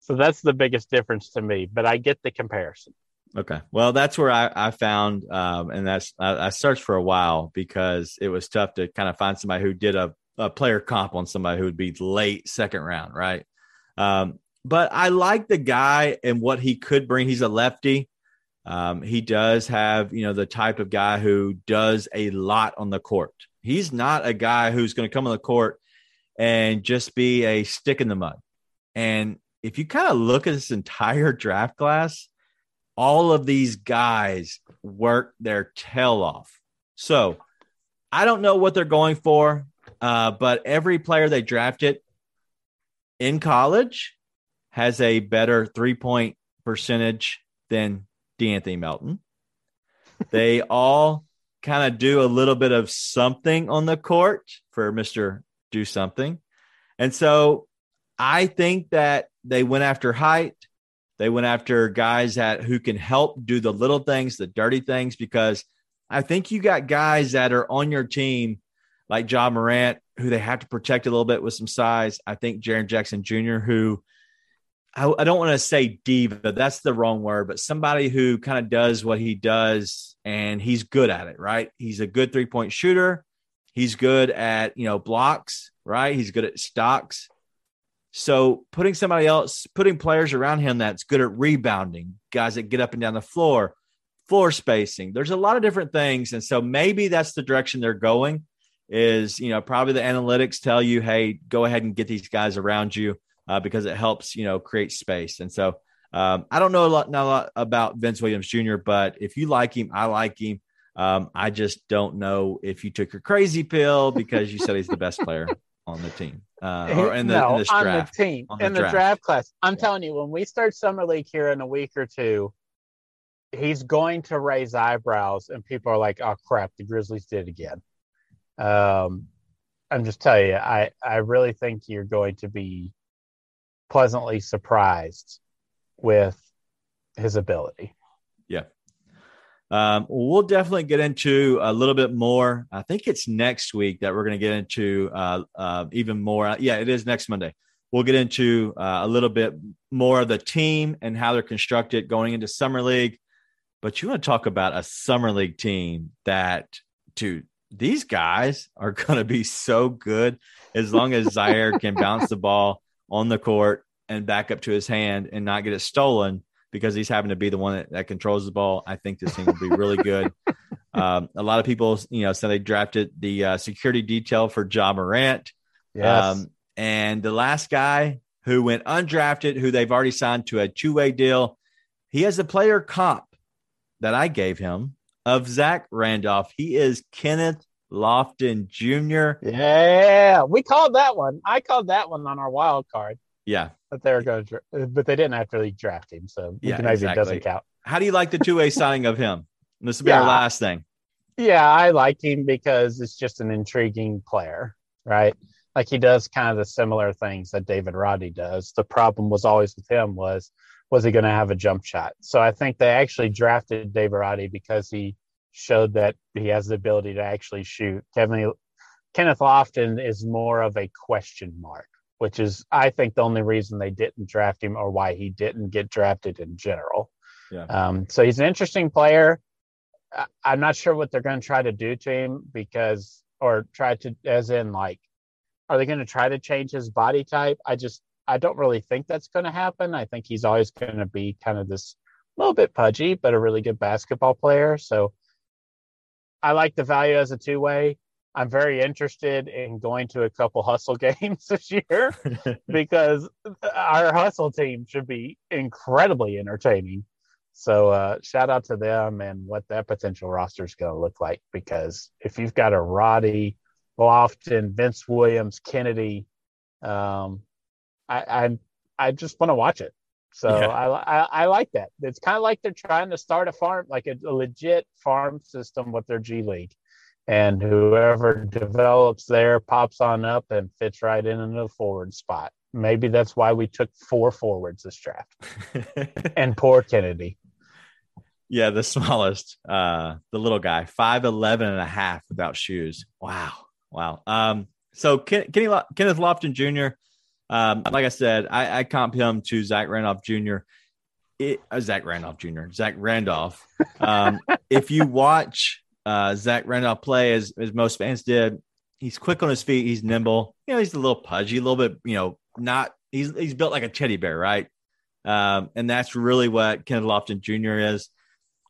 So that's the biggest difference to me, but I get the comparison. Okay. Well, that's where I, I found, um, and that's, I, I, searched for a while because it was tough to kind of find somebody who did a, a player comp on somebody who would be late second round. Right. Um, but I like the guy and what he could bring. He's a lefty. Um, he does have, you know, the type of guy who does a lot on the court. He's not a guy who's going to come on the court and just be a stick in the mud. And if you kind of look at this entire draft class, all of these guys work their tail off. So I don't know what they're going for, uh, but every player they drafted in college has a better three point percentage than De'Anthony Melton. they all kind of do a little bit of something on the court for Mr. Do Something. And so I think that they went after height. They went after guys that who can help do the little things, the dirty things, because I think you got guys that are on your team like Ja Morant, who they have to protect a little bit with some size. I think Jaren Jackson Jr., who I, I don't want to say diva, that's the wrong word, but somebody who kind of does what he does and he's good at it, right? He's a good three point shooter. He's good at, you know, blocks, right? He's good at stocks. So putting somebody else, putting players around him that's good at rebounding, guys that get up and down the floor, floor spacing. There's a lot of different things. And so maybe that's the direction they're going is, you know, probably the analytics tell you, hey, go ahead and get these guys around you uh, because it helps you know create space. And so um, I don't know a lot, not a lot about Vince Williams Jr., but if you like him, I like him. Um, I just don't know if you took your crazy pill because you said he's the best player on the team uh, or in the, no, in on draft. the team on the in the draft. class. I'm Yeah. telling you, when we start summer league here in a week or two, he's going to raise eyebrows, and people are like, "Oh crap, the Grizzlies did it again." Um, I'm just telling you, I I really think you're going to be pleasantly surprised with his ability. Yeah. Um, we'll definitely get into a little bit more. I think it's next week that we're going to get into uh, uh, even more. Yeah, it is next Monday. We'll get into uh, a little bit more of the team and how they're constructed going into summer league. But you want to talk about a summer league team that, dude, these guys are going to be so good as long as Ziaire can bounce the ball on the court and back up to his hand and not get it stolen because he's having to be the one that, that controls the ball. I think this team will be really good. um, a lot of people, you know, said they drafted the uh, security detail for Ja Morant. Um, and the last guy who went undrafted, who they've already signed to a two way deal, he has a player comp that I gave him of Zach Randolph. He is Kenneth Lofton Jr. yeah, we called that one. I called that one on our wild card, Yeah. but they were going to, but they didn't actually draft him, so Yeah, exactly. it doesn't count. How do you like the two way signing of him? This will be our last thing. Yeah, I like him because it's just an intriguing player, right? Like he does kind of the similar things that David Roddy does. The problem was always with him was was he going to have a jump shot? So I think they actually drafted David Roddy because he showed that he has the ability to actually shoot. Kevin Kenneth Lofton is more of a question mark, which is I think the only reason they didn't draft him or why he didn't get drafted in general. Yeah. Um, so he's an interesting player. I- I'm not sure what they're going to try to do to him because, or try to, as in, like, are they going to try to change his body type? I just, I don't really think that's going to happen. I think he's always going to be kind of this little bit pudgy, but a really good basketball player. So I like the value as a two way. I'm very interested in going to a couple hustle games this year because our hustle team should be incredibly entertaining. So uh, shout out to them and what that potential roster is going to look like. Because if you've got a Roddy, Lofton, Vince Williams, Kennedy, um, I, I I just want to watch it. So Yeah. I, I I like that. It's kind of like they're trying to start a farm, like a, a legit farm system with their G League. and whoever develops there pops on up and fits right in into the forward spot. Maybe that's why we took four forwards this draft. and poor Kennedy. Yeah, the smallest, uh, the little guy, 5'11 and a half without shoes. Wow. Wow. Um, so Ken, Kenny, Kenneth Lofton Jr., um, like I said, I, I comp him to Zach Randolph Jr. It, uh, Zach Randolph Jr., Zach Randolph. Um, if you watch uh, Zach Randolph play as, as most fans did, he's quick on his feet. He's nimble. You know, he's a little pudgy, a little bit, you know, not, he's, he's built like a teddy bear, right? Um, and that's really what Kenneth Lofton Jr. is.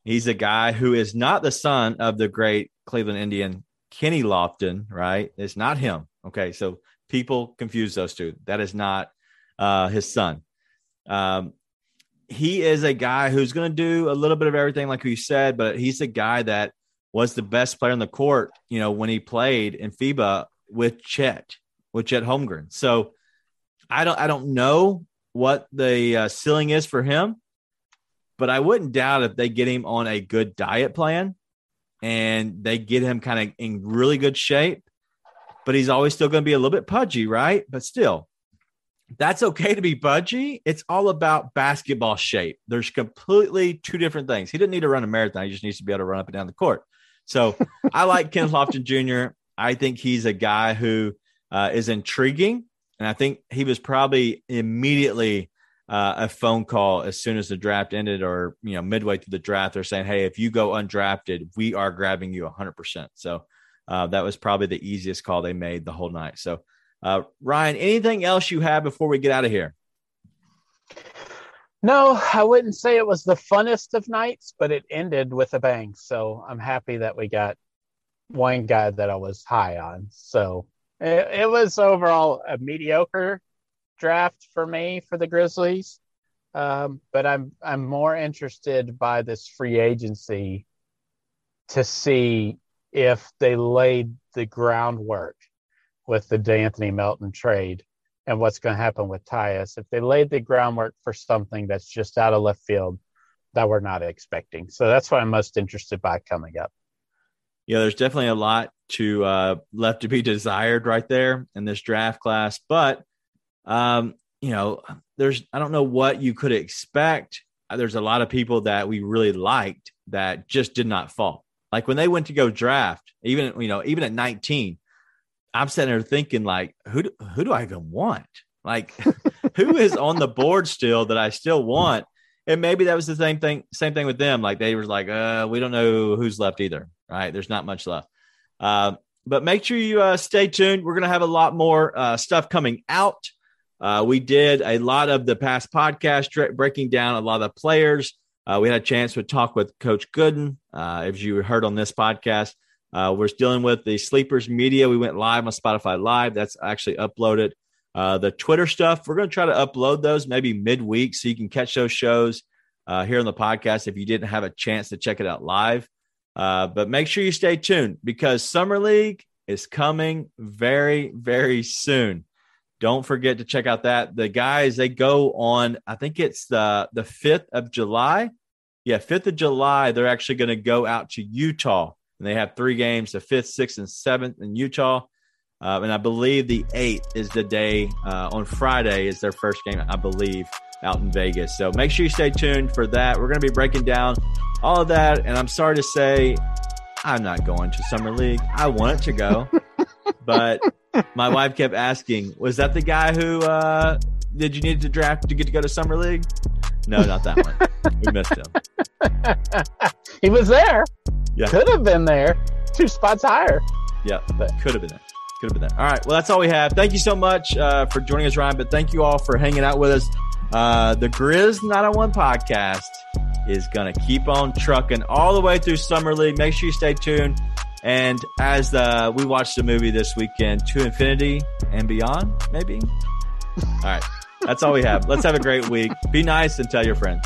He's a guy who is not the son of the great Cleveland Indian Kenny Lofton, right? It's not him. Okay. So people confuse those two. That is not uh, his son. Um, he is a guy who's going to do a little bit of everything, like you said, but he's a guy that was the best player on the court, you know, when he played in FIBA with Chet, with Chet Holmgren. So I don't, I don't know what the uh, ceiling is for him, but I wouldn't doubt if they get him on a good diet plan and they get him kind of in really good shape, but he's always still going to be a little bit pudgy, right? But still, that's okay to be pudgy. It's all about basketball shape. There's completely two different things. He didn't need to run a marathon. He just needs to be able to run up and down the court. So I like Kenneth Lofton Jr. I think he's a guy who uh, is intriguing. And I think he was probably immediately uh, a phone call as soon as the draft ended or, you know, midway through the draft. They're saying, hey, if you go undrafted, we are grabbing you 100%. So uh, that was probably the easiest call they made the whole night. So, uh, Ryan, anything else you have before we get out of here? No, I wouldn't say it was the funnest of nights, but it ended with a bang. So I'm happy that we got one guy that I was high on. So it, it was overall a mediocre draft for me for the Grizzlies. Um, but I'm I'm more interested by this free agency to see if they laid the groundwork with the De'Anthony Melton trade and what's going to happen with Tyus. If they laid the groundwork for something that's just out of left field that we're not expecting. So that's what I'm most interested by coming up. Yeah, there's definitely a lot to uh, left to be desired right there in this draft class, but um, you know, there's I don't know what you could expect. There's a lot of people that we really liked that just did not fall. Like when they went to go draft, even you know, even at 19, I'm sitting there thinking like, who do, who do I even want? Like, who is on the board still that I still want? And maybe that was the same thing. Same thing with them. Like they were like, uh, we don't know who's left either. Right? There's not much left. Uh, but make sure you uh, stay tuned. We're to have a lot more uh, stuff coming out. Uh, we did a lot of the past podcast breaking down a lot of the players. Uh, we had a chance to talk with Coach Gooden, uh, as you heard on this podcast. Uh, we're dealing with the Sleepers Media. We went live on Spotify Live. That's actually uploaded. Uh, the Twitter stuff, we're going to try to upload those maybe midweek so you can catch those shows uh, here on the podcast if you didn't have a chance to check it out live. Uh, but make sure you stay tuned because Summer League is coming very, very soon. Don't forget to check out that. The guys, they go on, I think it's the, the 5th of July. Yeah, 5th of July, they're actually going to go out to Utah and they have three games: the fifth, sixth, and seventh in Utah. Uh, and I believe the eighth is the day uh, on Friday is their first game. I believe out in Vegas. So make sure you stay tuned for that. We're going to be breaking down all of that. And I'm sorry to say, I'm not going to Summer League. I wanted to go, but my wife kept asking, "Was that the guy who uh, did you need to draft to get to go to Summer League?" No, not that one. we missed him. he was there. Yeah. Could have been there. Two spots higher. Yeah. But. Could have been there. Could have been there. All right. Well, that's all we have. Thank you so much uh, for joining us, Ryan. But thank you all for hanging out with us. Uh, the Grizz 901 podcast is going to keep on trucking all the way through Summer League. Make sure you stay tuned. And as the, we watch the movie this weekend, To Infinity and Beyond, maybe? All right. That's all we have. Let's have a great week. Be nice and tell your friends.